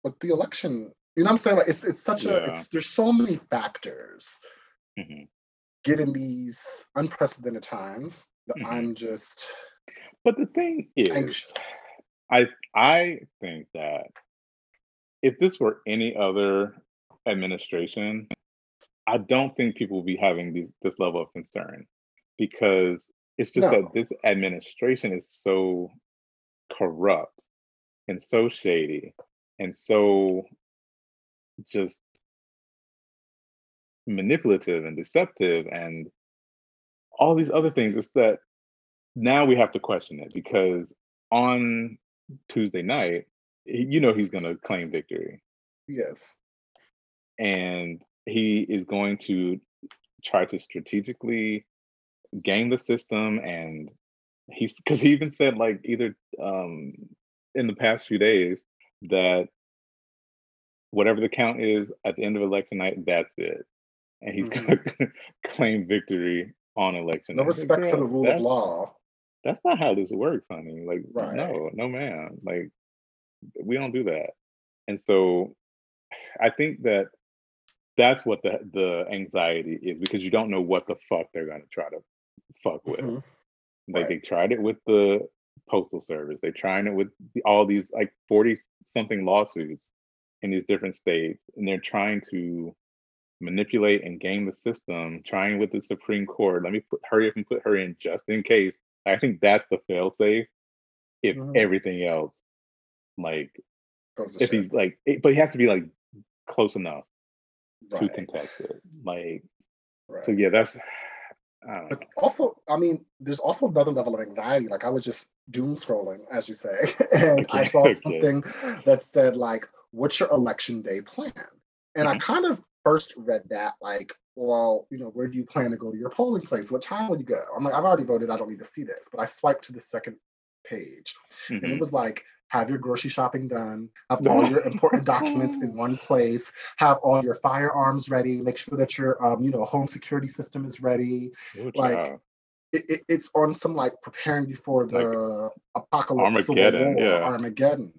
what the election, you know what I'm saying? Like it's it's such a it's there's so many factors mhm. given these unprecedented times Mhm. I'm just but the thing is, anxious. I I think that if this were any other administration, I don't think people would be having these, this level of concern because it's just No. that this administration is so corrupt and so shady and so just manipulative and deceptive and all these other things. It's that now we have to question it because on Tuesday night, you know he's going to claim victory Yes. and he is going to try to strategically game the system and he's because he even said like either um in the past few days that whatever the count is at the end of election night that's it and he's Mhm. gonna claim victory on election No night. Like, respect for the rule of law. that's not how this works, honey. Like, Right. no, no, man. Like, we don't do that. And so, I think that that's what the the anxiety is because you don't know what the fuck they're gonna try to fuck with. Mhm. Like Right. they tried it with the postal service. They're trying it with the, all these like forty something lawsuits in these different states, and they're trying to manipulate and game the system. Trying with the Supreme Court. Let me put hurry up and put her in just in case. I think that's the fail safe. If Mhm. everything else, like Goes to if he's like, it, but he has to be like close enough to contest it. Like, right. so yeah, that's. I. But also, I mean, there's also another level of anxiety. Like I was just doom scrolling, as you say, and I Okay, saw okay. something that said like, "What's your election day plan?" And I Mhm. kind of first read that like, well, you know, where do you plan to go to your polling place? What time will you go? I'm like, I've already voted. I don't need to see this. But I swiped to the second page, and Mhm. it was like, have your grocery shopping done, have all your important documents in one place, have all your firearms ready, make sure that your um, you know, home security system is ready. Ooh, like, child. It, it, it's on some like preparing you for the apocalypse, Armageddon, War, yeah. Armageddon,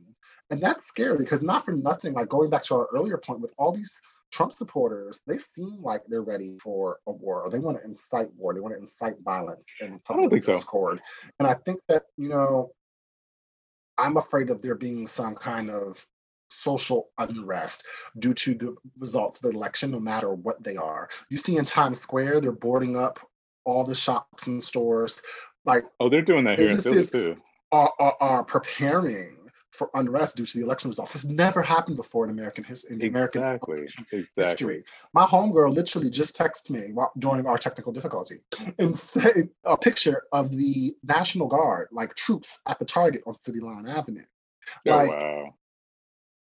and that's scary because not for nothing. Like going back to our earlier point with all these Trump supporters, they seem like they're ready for a war. Or they want to incite war. They want to incite violence and public think so. discord. And I think that you know, I'm afraid of there being some kind of social unrest due to the results of the election, no matter what they are. You see in Times Square, they're boarding up all the shops and stores, like Oh, they're doing that here in Philly too. are, are, are preparing for unrest due to the election results. This never happened before in American history. In American Exactly. election Exactly. history. My homegirl literally just texted me while, during our technical difficulty and sent a picture of the National Guard, like troops at the Target on City Line Avenue. Oh, Like, wow.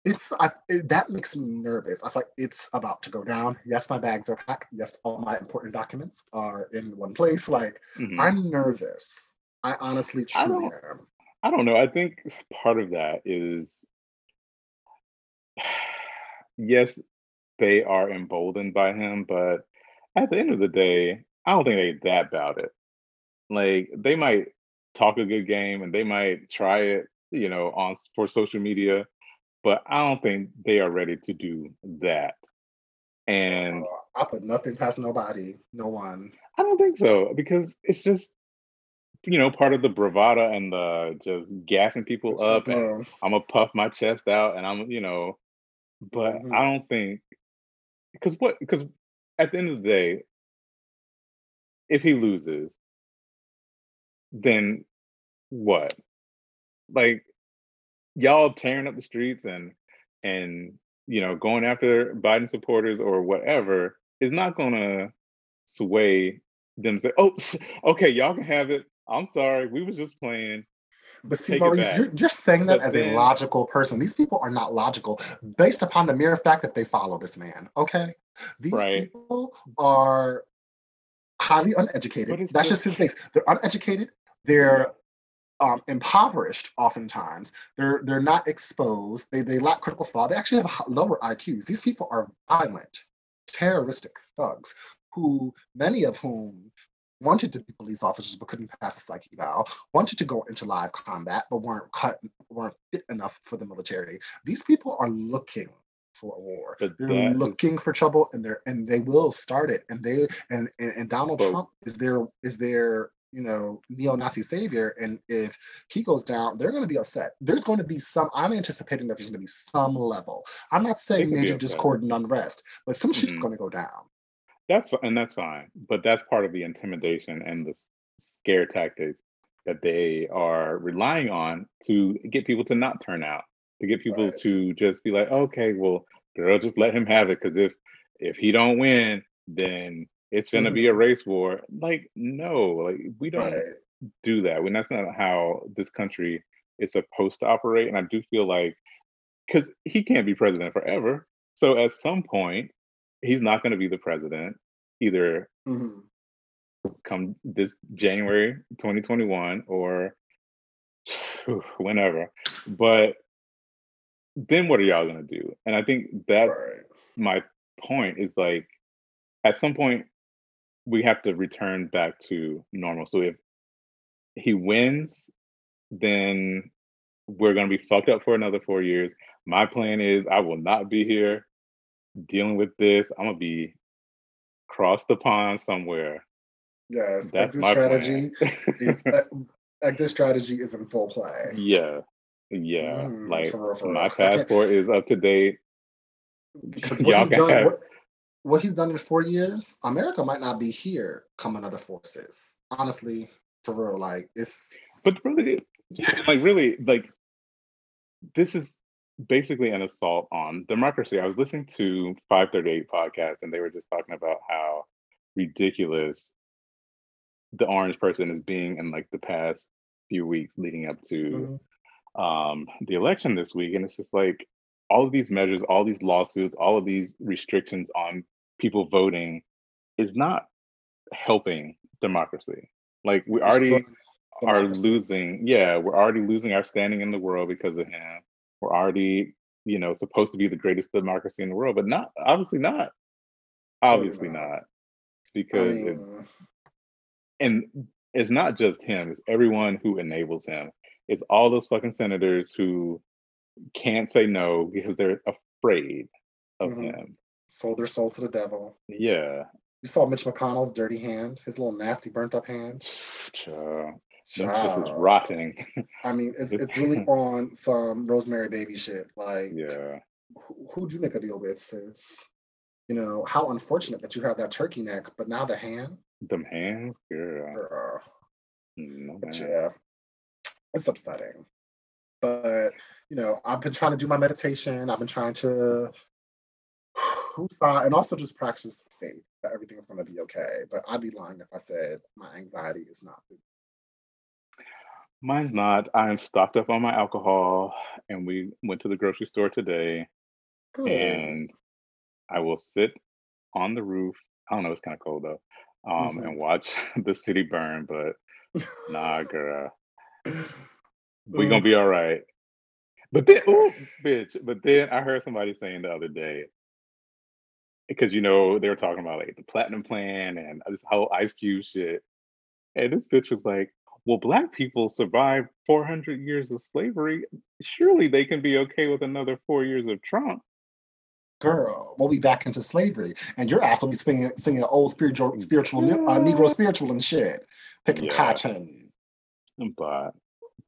It's I, it, that makes me nervous. I feel like it's about to go down. Yes, my bags are packed. Yes, all my important documents are in one place. Like Mhm. I'm nervous. I honestly, truly don't- am. I don't know. I think part of that is yes, they are emboldened by him, but at the end of the day, I don't think they that about it. Like they might talk a good game and they might try it, you know, on for social media, but I don't think they are ready to do that. And Uh, I put nothing past nobody, no one. I don't think so because it's just you know part of the bravada and the just gassing people up and uh, I'm gonna puff my chest out and I'm, you know, but Mhm. I don't think because what because at the end of the day, if he loses, then what? Like y'all tearing up the streets and and you know going after Biden supporters or whatever is not gonna sway them say, oh, okay, y'all can have it. I'm sorry, we was just playing. But see, Maurice, you're, you're saying that but as then, a logical person. These people are not logical based upon the mere fact that they follow this man. Okay, these right. people are highly uneducated. That's just his base. They're uneducated. They're um, impoverished oftentimes. They're they're not exposed. They they lack critical thought. They actually have lower IQs. These people are violent, terroristic thugs who many of whom wanted to be police officers but couldn't pass a psych eval, wanted to go into live combat but weren't cut, weren't fit enough for the military. These people are looking for a war. But they're looking is... for trouble and they're and they will start it. And they and and, and Donald but... Trump is their is their you know neo-Nazi savior. And if he goes down, they're going to be upset. There's going to be some. I'm anticipating that there's going to be some level. I'm not saying major discord and unrest, but some mm-hmm. shit's going to go down. That's and that's fine, but that's part of the intimidation and the scare tactics that they are relying on to get people to not turn out, to get people right. to just be like, okay, well, girl, just let him have it, because if if he don't win, then it's gonna mm-hmm. be a race war. Like, no, like we don't right. do that. When that's not how this country is supposed to operate. And I do feel like because he can't be president forever. So at some point, he's not going to be the president either mm-hmm. come this January 2021 or whenever. But then what are y'all going to do? And I think that's right. my point is like at some point we have to return back to normal. So if he wins, then we're going to be fucked up for another four years. My plan is I will not be here dealing with this. I'm gonna be across the pond somewhere. Yes, That's exit strategy is exit strategy is in full play. Yeah, yeah. Mm, like for, for my passport is up to date. Because what he's, done, what, what he's done in four years, America might not be here coming other forces. Honestly, for real, like it's. But really, yeah, like really, like this is basically an assault on democracy. I was listening to 538 podcast and they were just talking about how ridiculous the orange person is being in like the past few weeks leading up to mm-hmm. um, the election this week. And it's just like all of these measures, all these lawsuits, all of these restrictions on people voting is not helping democracy. Like we already are losing, yeah, we're already losing our standing in the world because of him we're already, you know, supposed to be the greatest democracy in the world, but not obviously not. Obviously not. not. Because I mean, it, and it's not just him, it's everyone who enables him. It's all those fucking senators who can't say no because they're afraid of mm-hmm. him. Sold their soul to the devil. Yeah. You saw Mitch McConnell's dirty hand, his little nasty burnt up hand. This is rotting. I mean, it's it's really on some Rosemary Baby shit. Like, yeah, who, who'd you make a deal with, sis? You know, how unfortunate that you have that turkey neck, but now the hand. Them hands, girl. girl. No, but yeah, it's upsetting. But you know, I've been trying to do my meditation. I've been trying to and also just practice faith that everything's going to be okay. But I'd be lying if I said my anxiety is not Mine's not. I'm stocked up on my alcohol, and we went to the grocery store today, Good. and I will sit on the roof. I don't know. It's kind of cold though, um, mm-hmm. and watch the city burn. But nah, girl, we gonna be all right. But then, oh, bitch. But then I heard somebody saying the other day, because you know they were talking about like the platinum plan and this whole Ice Cube shit, and this bitch was like, well, black people survived 400 years of slavery. Surely they can be okay with another four years of Trump. Girl, we'll be back into slavery, and your ass will be singing, singing old spiritual, mm, spiritual, uh, Negro spiritual and shit, picking yeah. cotton. But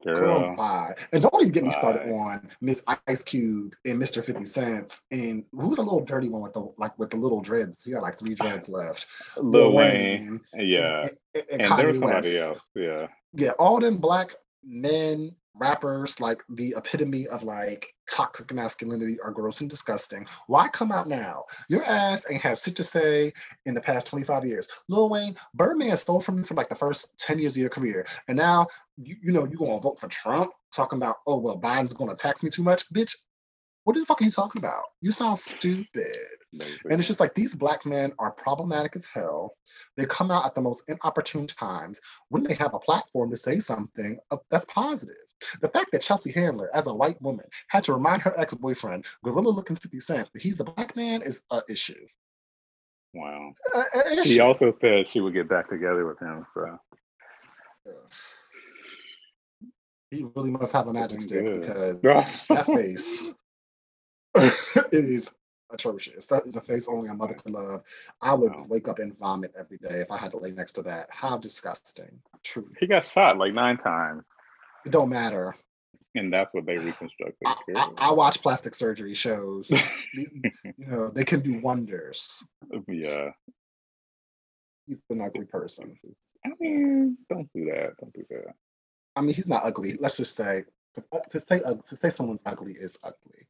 Girl. Bye. And don't even get me started on Miss Ice Cube and Mr. 50 Cent. And who's the little dirty one with the like with the little dreads? He got like three dreads left. Lil, Wayne. Wayne. Yeah. And, and, and, and there was somebody West. else. Yeah. Yeah, all them black men, rappers, like the epitome of like toxic masculinity are gross and disgusting. Why come out now? Your ass ain't have shit to say in the past 25 years. Lil Wayne, Birdman stole from you for like the first 10 years of your career. And now you, you know you're gonna vote for Trump, talking about, oh well, Biden's gonna tax me too much. Bitch, what the fuck are you talking about? You sound stupid. And it's just like these black men are problematic as hell. They come out at the most inopportune times when they have a platform to say something that's positive. The fact that Chelsea Handler, as a white woman, had to remind her ex boyfriend, gorilla looking 50 Cent, that he's a black man is an issue. Wow. Uh, she also said she would get back together with him. So. He really must have a magic stick because that face is atrocious. That is a face only a mother could love. I would wow. wake up and vomit every day if I had to lay next to that. How disgusting. True. He got shot like nine times. It don't matter. And that's what they reconstructed. I, I, I watch plastic surgery shows. you know, they can do wonders. Yeah. He's an ugly person. I mean, don't do that. Don't do that. I mean, he's not ugly. Let's just say to say to say someone's ugly is ugly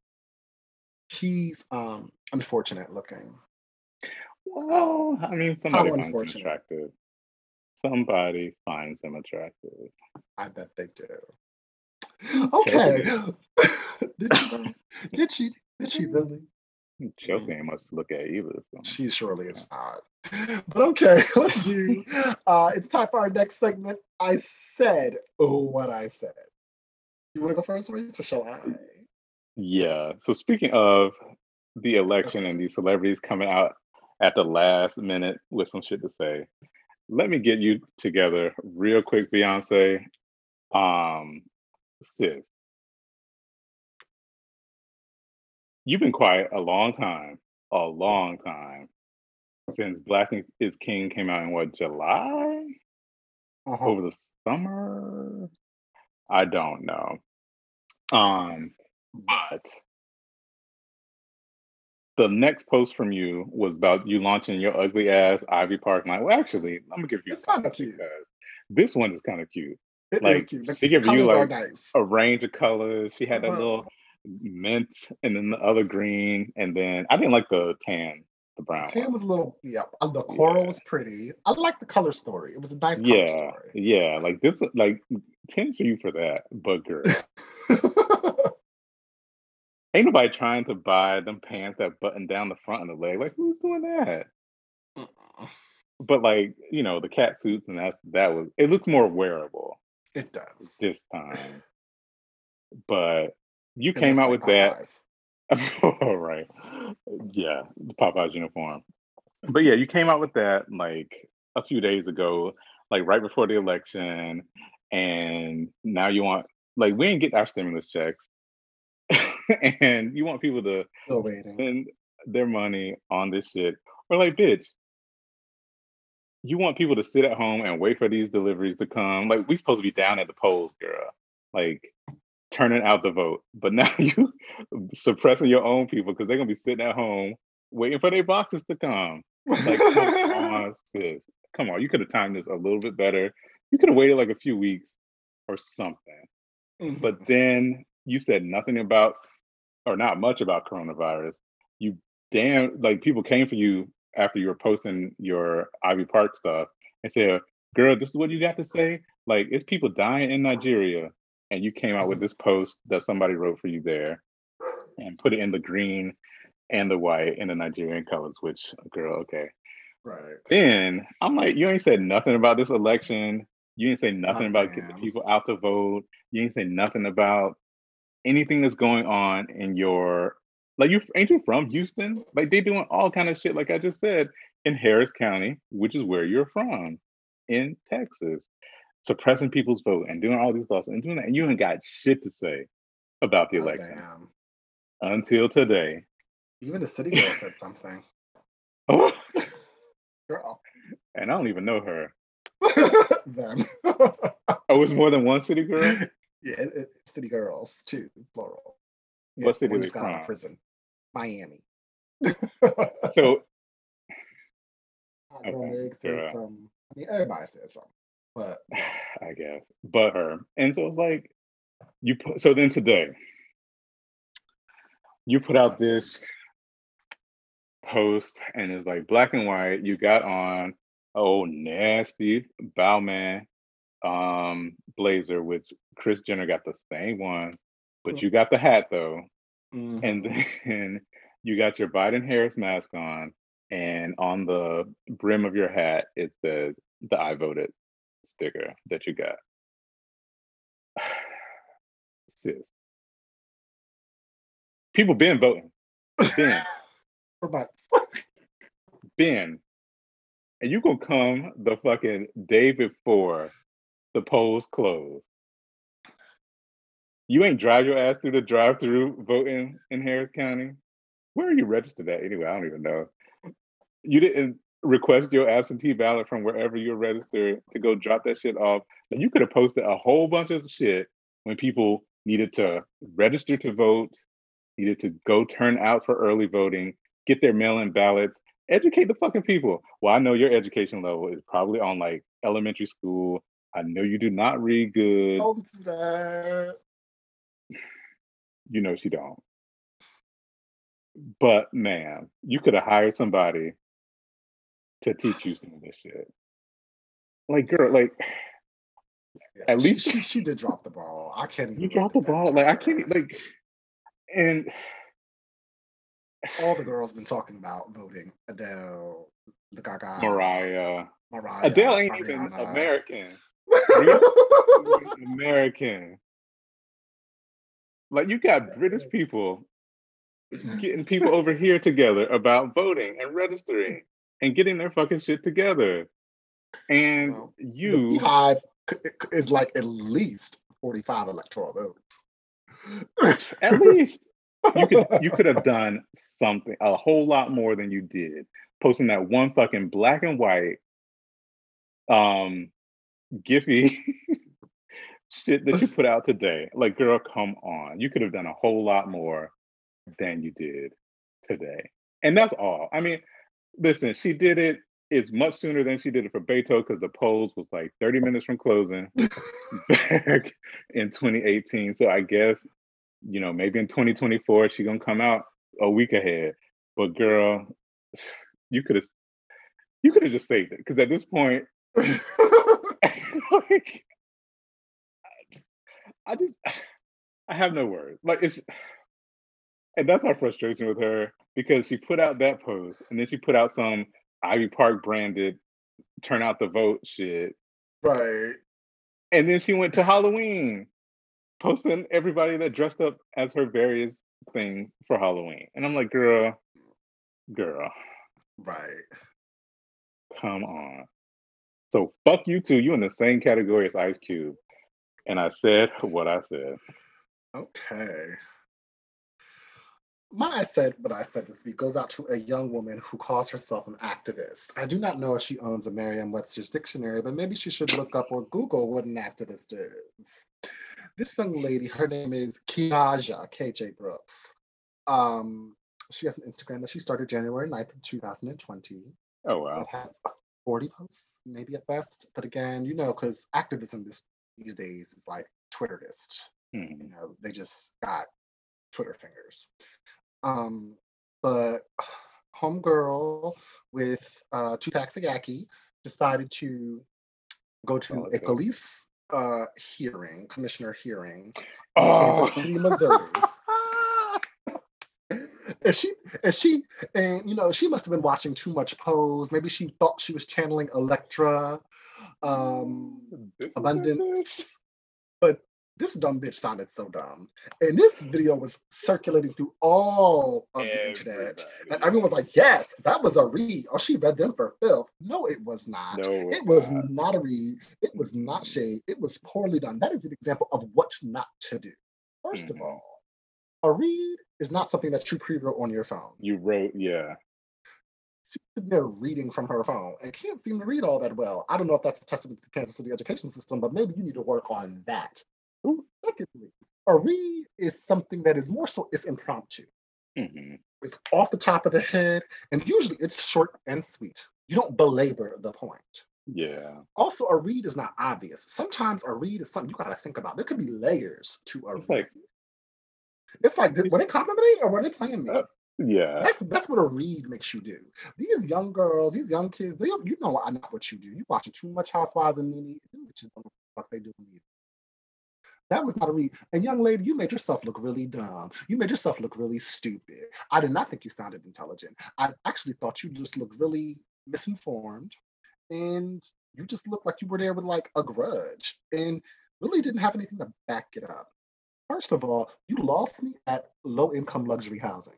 he's um unfortunate looking. Well, I mean, somebody finds him attractive. Somebody finds him attractive. I bet they do. Okay. did she? Did she? Did she really? Chelsea ain't much to look at either. So. She surely is not. But okay, let's do. Uh, it's time for our next segment. I said what I said. You want to go first, Reese, or shall I? Yeah. So speaking of the election and these celebrities coming out at the last minute with some shit to say, let me get you together real quick, Beyonce. Um, sis, you've been quiet a long time, a long time since Black is King came out in what July uh-huh. over the summer. I don't know. Um, but the next post from you was about you launching your ugly ass Ivy Park line. Well, actually, let me give you kind of cute. This one is kind of cute. It like cute. she gave you like nice. a range of colors. She had that uh-huh. little mint and then the other green, and then I didn't like the tan, the brown. The tan was a little yeah. Uh, the coral yeah. was pretty. I like the color story. It was a nice yeah, story. Yeah, like this like ten for you for that, but girl. Ain't nobody trying to buy them pants that button down the front of the leg. Like, who's doing that? But like, you know, the cat suits and that's that was it looks more wearable. It does this time. But you it came out like with Popeyes. that. All right. Yeah, the Popeyes uniform. But yeah, you came out with that like a few days ago, like right before the election, and now you want like we didn't get our stimulus checks. and you want people to spend their money on this shit. Or like, bitch, you want people to sit at home and wait for these deliveries to come. Like, we supposed to be down at the polls, girl. Like turning out the vote. But now you suppressing your own people because they're gonna be sitting at home waiting for their boxes to come. Like, come on, sis. Come on, you could have timed this a little bit better. You could have waited like a few weeks or something. Mm-hmm. But then you said nothing about or not much about coronavirus. You damn like people came for you after you were posting your Ivy Park stuff and said, "Girl, this is what you got to say." Like it's people dying in Nigeria, and you came out with mm-hmm. this post that somebody wrote for you there, and put it in the green and the white in the Nigerian colors. Which, girl, okay. Right. Then I'm like, you ain't said nothing about this election. You didn't say nothing oh, about getting the people out to vote. You didn't say nothing about anything that's going on in your like you ain't you from Houston? Like they doing all kind of shit, like I just said, in Harris County, which is where you're from, in Texas, suppressing people's vote and doing all these laws and doing that, and you ain't got shit to say about the oh, election until today. Even the city girl said something. Oh, girl, and I don't even know her. Them. oh, it's more than one city girl. Yeah, it, it, city girls too, plural. Yeah, what city is from? Prison, Miami. so, okay, Meg said some. I mean, everybody said something. but I guess, but her. And so it's like you put. So then today, you put out this post, and it's like black and white. You got on oh nasty Balmain um blazer, which Kris Jenner got the same one, but you got the hat though. Mhm. And then you got your Biden Harris mask on, and on the brim of your hat, it says the I voted sticker that you got. Sis. People been voting. Been, For my been. And you gonna come the fucking day before the polls closed. You ain't drive your ass through the drive-through voting in Harris County. Where are you registered at anyway? I don't even know. You didn't request your absentee ballot from wherever you're registered to go drop that shit off. And you could have posted a whole bunch of shit when people needed to register to vote, needed to go turn out for early voting, get their mail-in ballots, educate the fucking people. Well, I know your education level is probably on like elementary school. I know you do not read good. don't do that. You know she don't. But man, you could have hired somebody to teach you some of this shit. Like, girl, like Yeah, At she- least- she, she did drop the ball. I can't even. you dropped the ball. Like, I can't like and All the girls been talking about voting. Adele, the Gaga, Mariah. Mariah, Adele ain't even American. American. Like you got British people getting people over here together about voting and registering and getting their fucking shit together. And Well, the you BeyHive c- c- is like at least forty-five electoral votes. at least you could you could have done something a whole lot more than you did posting that one fucking black and white um giphy shit that you put out today. Like girl come on. You could have done a whole lot more than you did today. And that's all. I mean listen she did it. It's much sooner than she did it for beto because the polls was like 30 minutes from closing back in 2018 so i guess you know, maybe in 2024 she gonna come out a week ahead. But girl, you could have you could have just saved it. Because at this point, like, I just I have no words. Like it's and that's my frustration with her because she put out that post and then she put out some Ivy Park branded turn out the vote shit. right. And then she went to Halloween, posting everybody that dressed up as her various things for Halloween. And I'm like, girl, girl, Right. come on. So fuck you too. You in the same category as Ice Cube. And I said what I said. Okay. My I said what I said this week goes out to a young woman who calls herself an activist. I do not know if she owns a Merriam Webster's dictionary, but maybe she should look up or Google what an activist is. This young lady, her name is Keiajah KJ Brooks. Um, she has an Instagram that she started January 9th, 2020. Oh wow. It has 40 posts, maybe at best. But again, you know, because activism this these days is like Twitterist Hmm. you know they just got twitter fingers um but homegirl with uh two packs of yaki decided to go to Oh, a police uh hearing commissioner hearing in Oh. kansas city missouri and she and she and you know she must have been watching too much pose maybe she thought she was channeling Elektra um abundance. But this dumb bitch sounded so dumb. And this video was circulating through all of the internet. And everyone was like, yes, that was a read. Oh, she read them for filth. No, it was not. No, It was not. not a read. It was not shade. It was poorly done. That is an example of what not to do. 1st Mhm. of all, a read is not something that you pre-wrote on your phone. You wrote, yeah. She's sitting there reading from her phone and can't seem to read all that well. I don't know if that's a testament to the Kansas City education system, but maybe you need to work on that. Secondly, a read is something that is more so it's impromptu. hmm It's off the top of the head, and usually it's short and sweet. You don't belabor the point. Yeah. Also, a read is not obvious. Sometimes a read is something you got to think about. There could be layers to a It's read. like, It's like, did, were they complimenting or were they playing me? Uh, yeah. That's that's what a read makes you do. These young girls, these young kids, they you know I not what you do. You watching too much Housewives and Nene, don't know what the fuck they doing either. That was not a read. And young lady, you made yourself look really dumb. You made yourself look really stupid. I did not think you sounded intelligent. I actually thought you just looked really misinformed, and you just looked like you were there with like a grudge, and really didn't have anything to back it up. First of all, you lost me at low income luxury housing.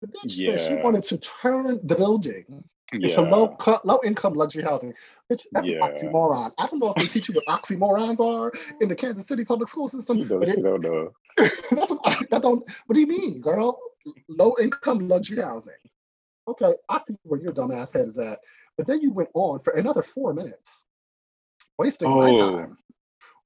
The bitch said she wanted to turn the building into Yeah. low low income luxury housing. Bitch, that's Yeah. an oxymoron. I don't know if they teach you what oxymorons are in the Kansas City public school system, You know, but you don't know. that's an oxy, that don't. What do you mean, girl? Low income luxury housing. Okay, I see where your dumbass head is at. But then you went on for another four minutes, wasting my Oh, time,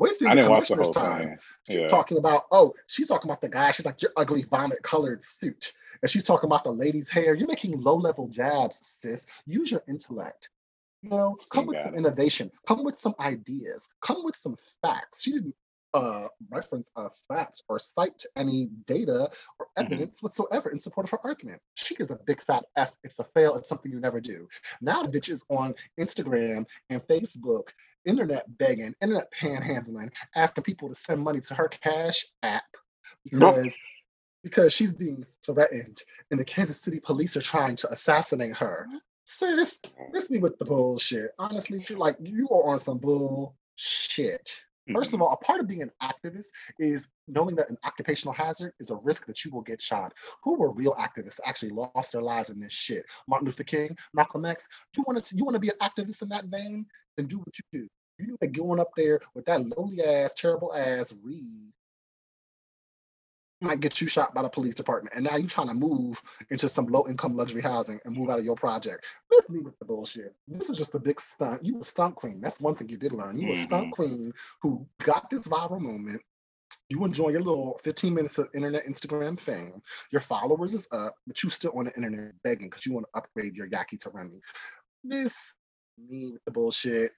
wasting I didn't watch the whole time. thing. She's Yeah. talking about, oh, she's talking about the guy. She's like, your ugly vomit colored suit. And she's talking about the lady's hair. You're making low level jabs, sis. Use your intellect. You know, come with some it. innovation. Come with some ideas. Come with some facts. She didn't uh, reference a fact or cite any data or Mhm. evidence whatsoever in support of her argument. She is a big fat F. It's a fail. It's something you never do. Now the bitch is on Instagram and Facebook, internet begging, internet panhandling, asking people to send money to her cash app Nope. because because she's being threatened and the Kansas City police are trying to assassinate her. Sis, miss me with the bullshit. Honestly, you like you are on some bullshit. First of Mhm. all, a part of being an activist is knowing that an occupational hazard is a risk that you will get shot. Who were real activists actually lost their lives in this shit? Martin Luther King, Malcolm X. You want to you want to be an activist in that vein? Then do what you do. You need to go on up there with that lowly ass, terrible ass read. Might get you shot by the police department, and now you're trying to move into some low income luxury housing and move out of your project. Miss me with the bullshit. This was just a big stunt. You a stunt queen. That's one thing you did learn. You a stunt mm-hmm. queen who got this viral moment. You enjoy your little 15 minutes of internet Instagram fame. Your followers is up, but you still on the internet begging because you want to upgrade your Yaki to Remy. Miss me with the bullshit.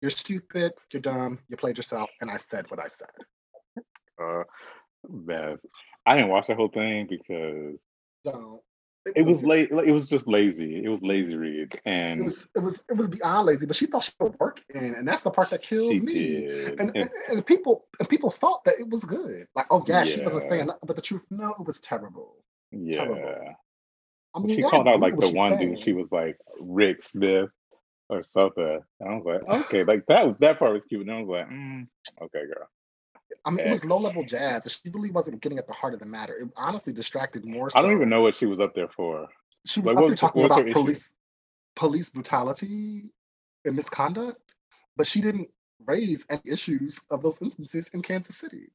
You're stupid, you're dumb, you played yourself, and I said what I said. Uh, man, I didn't watch the whole thing because So it was a- late. It was just lazy. It was lazy read, It and was it was it was beyond lazy, but she thought she would work in, and that's the part that kills me. And, And and, and people and people thought that it was good. Like, oh yeah, she wasn't saying nothing, but the truth, no, it was terrible. terrible. yeah, I mean, she called out like the one dude. She was like Rick Smith or something. And I was like, okay, like that. That part was cute. And I was like, mm, okay, girl. I mean, it was low level jabs. She really wasn't getting at the heart of the matter. It honestly distracted more. I don't even know what she was up there for. She was Like, up what there talking about issue? police police brutality and misconduct, but she didn't raise any issues of those instances in Kansas City.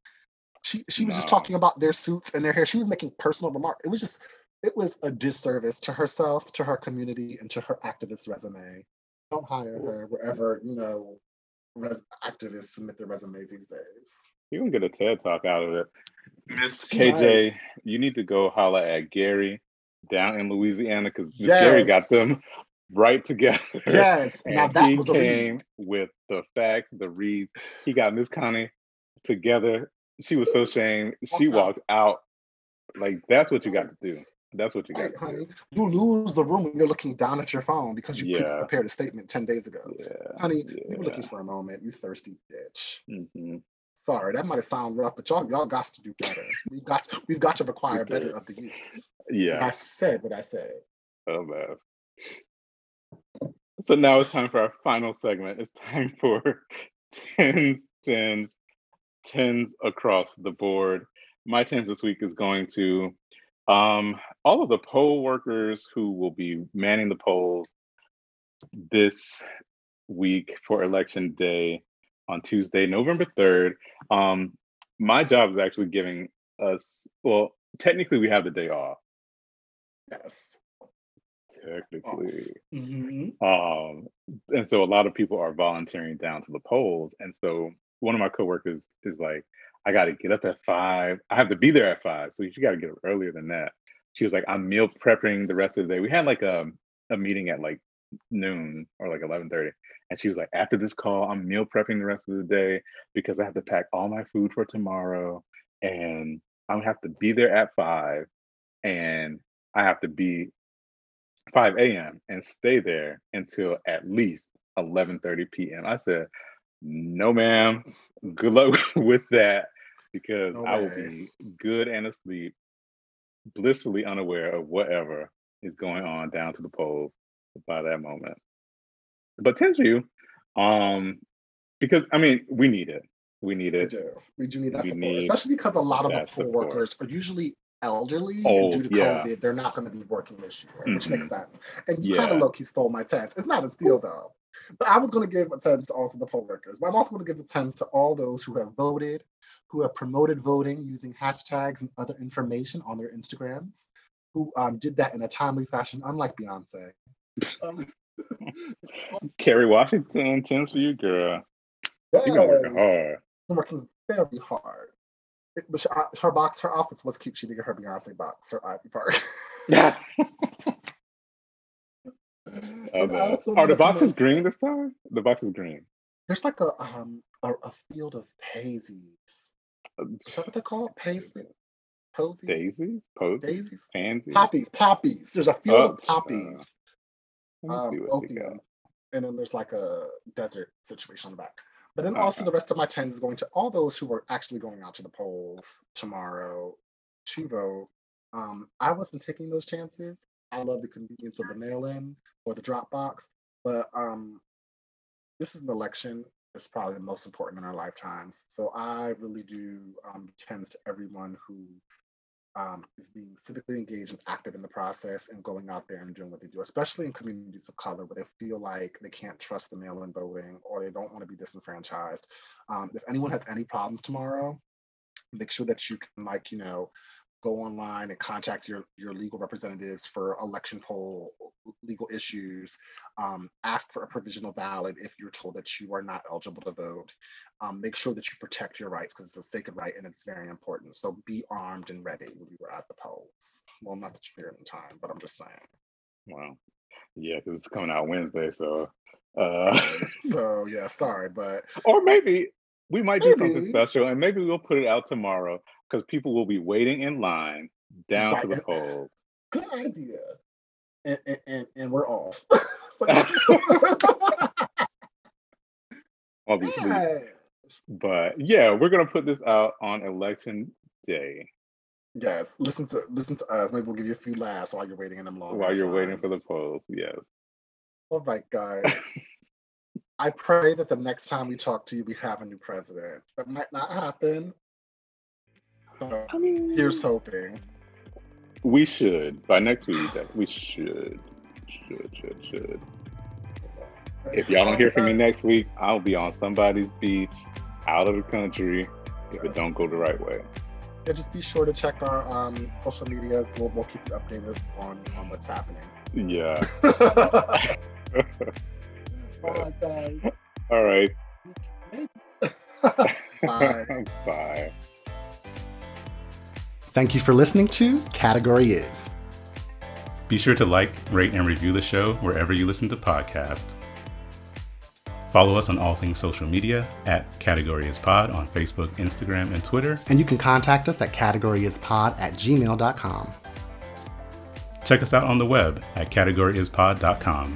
She she was just talking about their suits and their hair. She was making personal remarks. It was just it was a disservice to herself, to her community, and to her activist resume. Don't hire her wherever you know res- activists submit their resumes these days. You can get a TED talk out of it. Miss She might. KJ, you need to go holla at Gary down in Louisiana because Gary got them right together. Yes, And now that he was came read. with the facts, the reads. He got Miss Connie together. She was so ashamed. She walked out. Like that's what you got to do. That's what you got Right, honey. You lose the room when you're looking down at your phone because you Yeah. prepared a statement 10 days ago. Yeah. Honey, you were looking for a moment, you thirsty bitch. hmm Sorry, that might have sounded rough, but y'all y'all got to do better. We've got to, we've got to require better of the youth. And Yeah. I said what I said. Oh man. So now it's time for our final segment. It's time for tens, tens, tens across the board. My tens this week is going to um, all of the poll workers who will be manning the polls this week for election day on Tuesday, November 3rd. Um, my job is actually giving us, well, technically we have the day off. Yes. Technically. Mhm. Um, and so a lot of people are volunteering down to the polls. And so one of my coworkers is like, I got to get up at five. I have to be there at five. So you got to get up earlier than that. She was like, I'm meal prepping the rest of the day. We had like a, a meeting at like noon or like 11:30 and she was like after this call I'm meal prepping the rest of the day because I have to pack all my food for tomorrow and I'm gonna have to be there at 5 and I have to be 5 a.m. and stay there until at least 11:30 p.m. I said, "No, ma'am. Good luck with that because No I will be good and asleep, blissfully unaware of whatever is going on down to the polls by that moment." But tens for you, um, because I mean, we need it. We need it. We do. We do need that We support, need especially because a lot of the poll support. workers are usually elderly Old, and due to yeah. COVID, they're not going to be working this year, which makes sense. And you Yeah. kind of low key stole my tens. It's not a steal though. But I was going to give a tens to also the poll workers. But I'm also going to give the tens to all those who have voted, who have promoted voting using hashtags and other information on their Instagrams, who um, did that in a timely fashion, unlike Beyonce. Um, Kerry Washington, tens for you, girl. You've been working yes, hard. been working very hard. It, but she, uh, her box, her office was cute. She did get her Beyonce box, her Ivy Park. Yeah. Oh, I the, also are the boxes commend- green this time? The box is green. There's like a um a, a field of daisies. Is that what they're called? Paisley, posies, Daisies? Posies? daisies, Pansies? poppies, poppies. There's a field Oh, of poppies, Let me um, opium, and then there's like a desert situation on the back. But then also Uh-huh. the rest of my tens is going to all those who are actually going out to the polls tomorrow to vote. Um, I wasn't taking those chances. I love the convenience of the mail-in or the drop box, but um, this is an election. It's probably the most important in our lifetimes. So I really do um, tends to everyone who um, is being civically engaged and active in the process and going out there and doing what they do, especially in communities of color where they feel like they can't trust the mail-in voting or they don't want to be disenfranchised. Um, if anyone has any problems tomorrow, make sure that you can like you know go online and contact your your legal representatives for election poll legal issues um, ask for a provisional ballot if you're told that you are not eligible to vote. Um, make sure that you protect your rights because it's a sacred right and it's very important. So be armed and ready when you are at the polls. Well not that you're here in time but i'm just saying. Wow. Yeah, because it's coming out Wednesday, so uh so yeah sorry but or maybe we might do something special and maybe we'll put it out tomorrow because people will be waiting in line down to the polls. good idea and and, and, and we're off Obviously. Yes. But yeah, we're gonna put this out on election day Yes, listen to listen to us. Maybe we'll give you a few laughs while you're waiting in them long. while you're waiting for the polls. Yes. All right, guys. I pray that the next time we talk to you, we have a new president. That might not happen. So I mean here's hoping. we should by next week that we should. Should, should, should. If y'all don't hear from me next week, I'll be on somebody's beach out of the country if it don't go the right way. Yeah, just be sure to check our um, social medias. We'll, we'll keep you updated on, on what's happening. Yeah. All right, guys. All right. Bye. Bye. Thank you for listening to Category Is. Be sure to like, rate, and review the show wherever you listen to podcasts. Follow us on all things social media at Category is Pod on Facebook, Instagram, and Twitter. And you can contact us at categoryispod at gmail.com. Check us out on the web at categoryispod.com.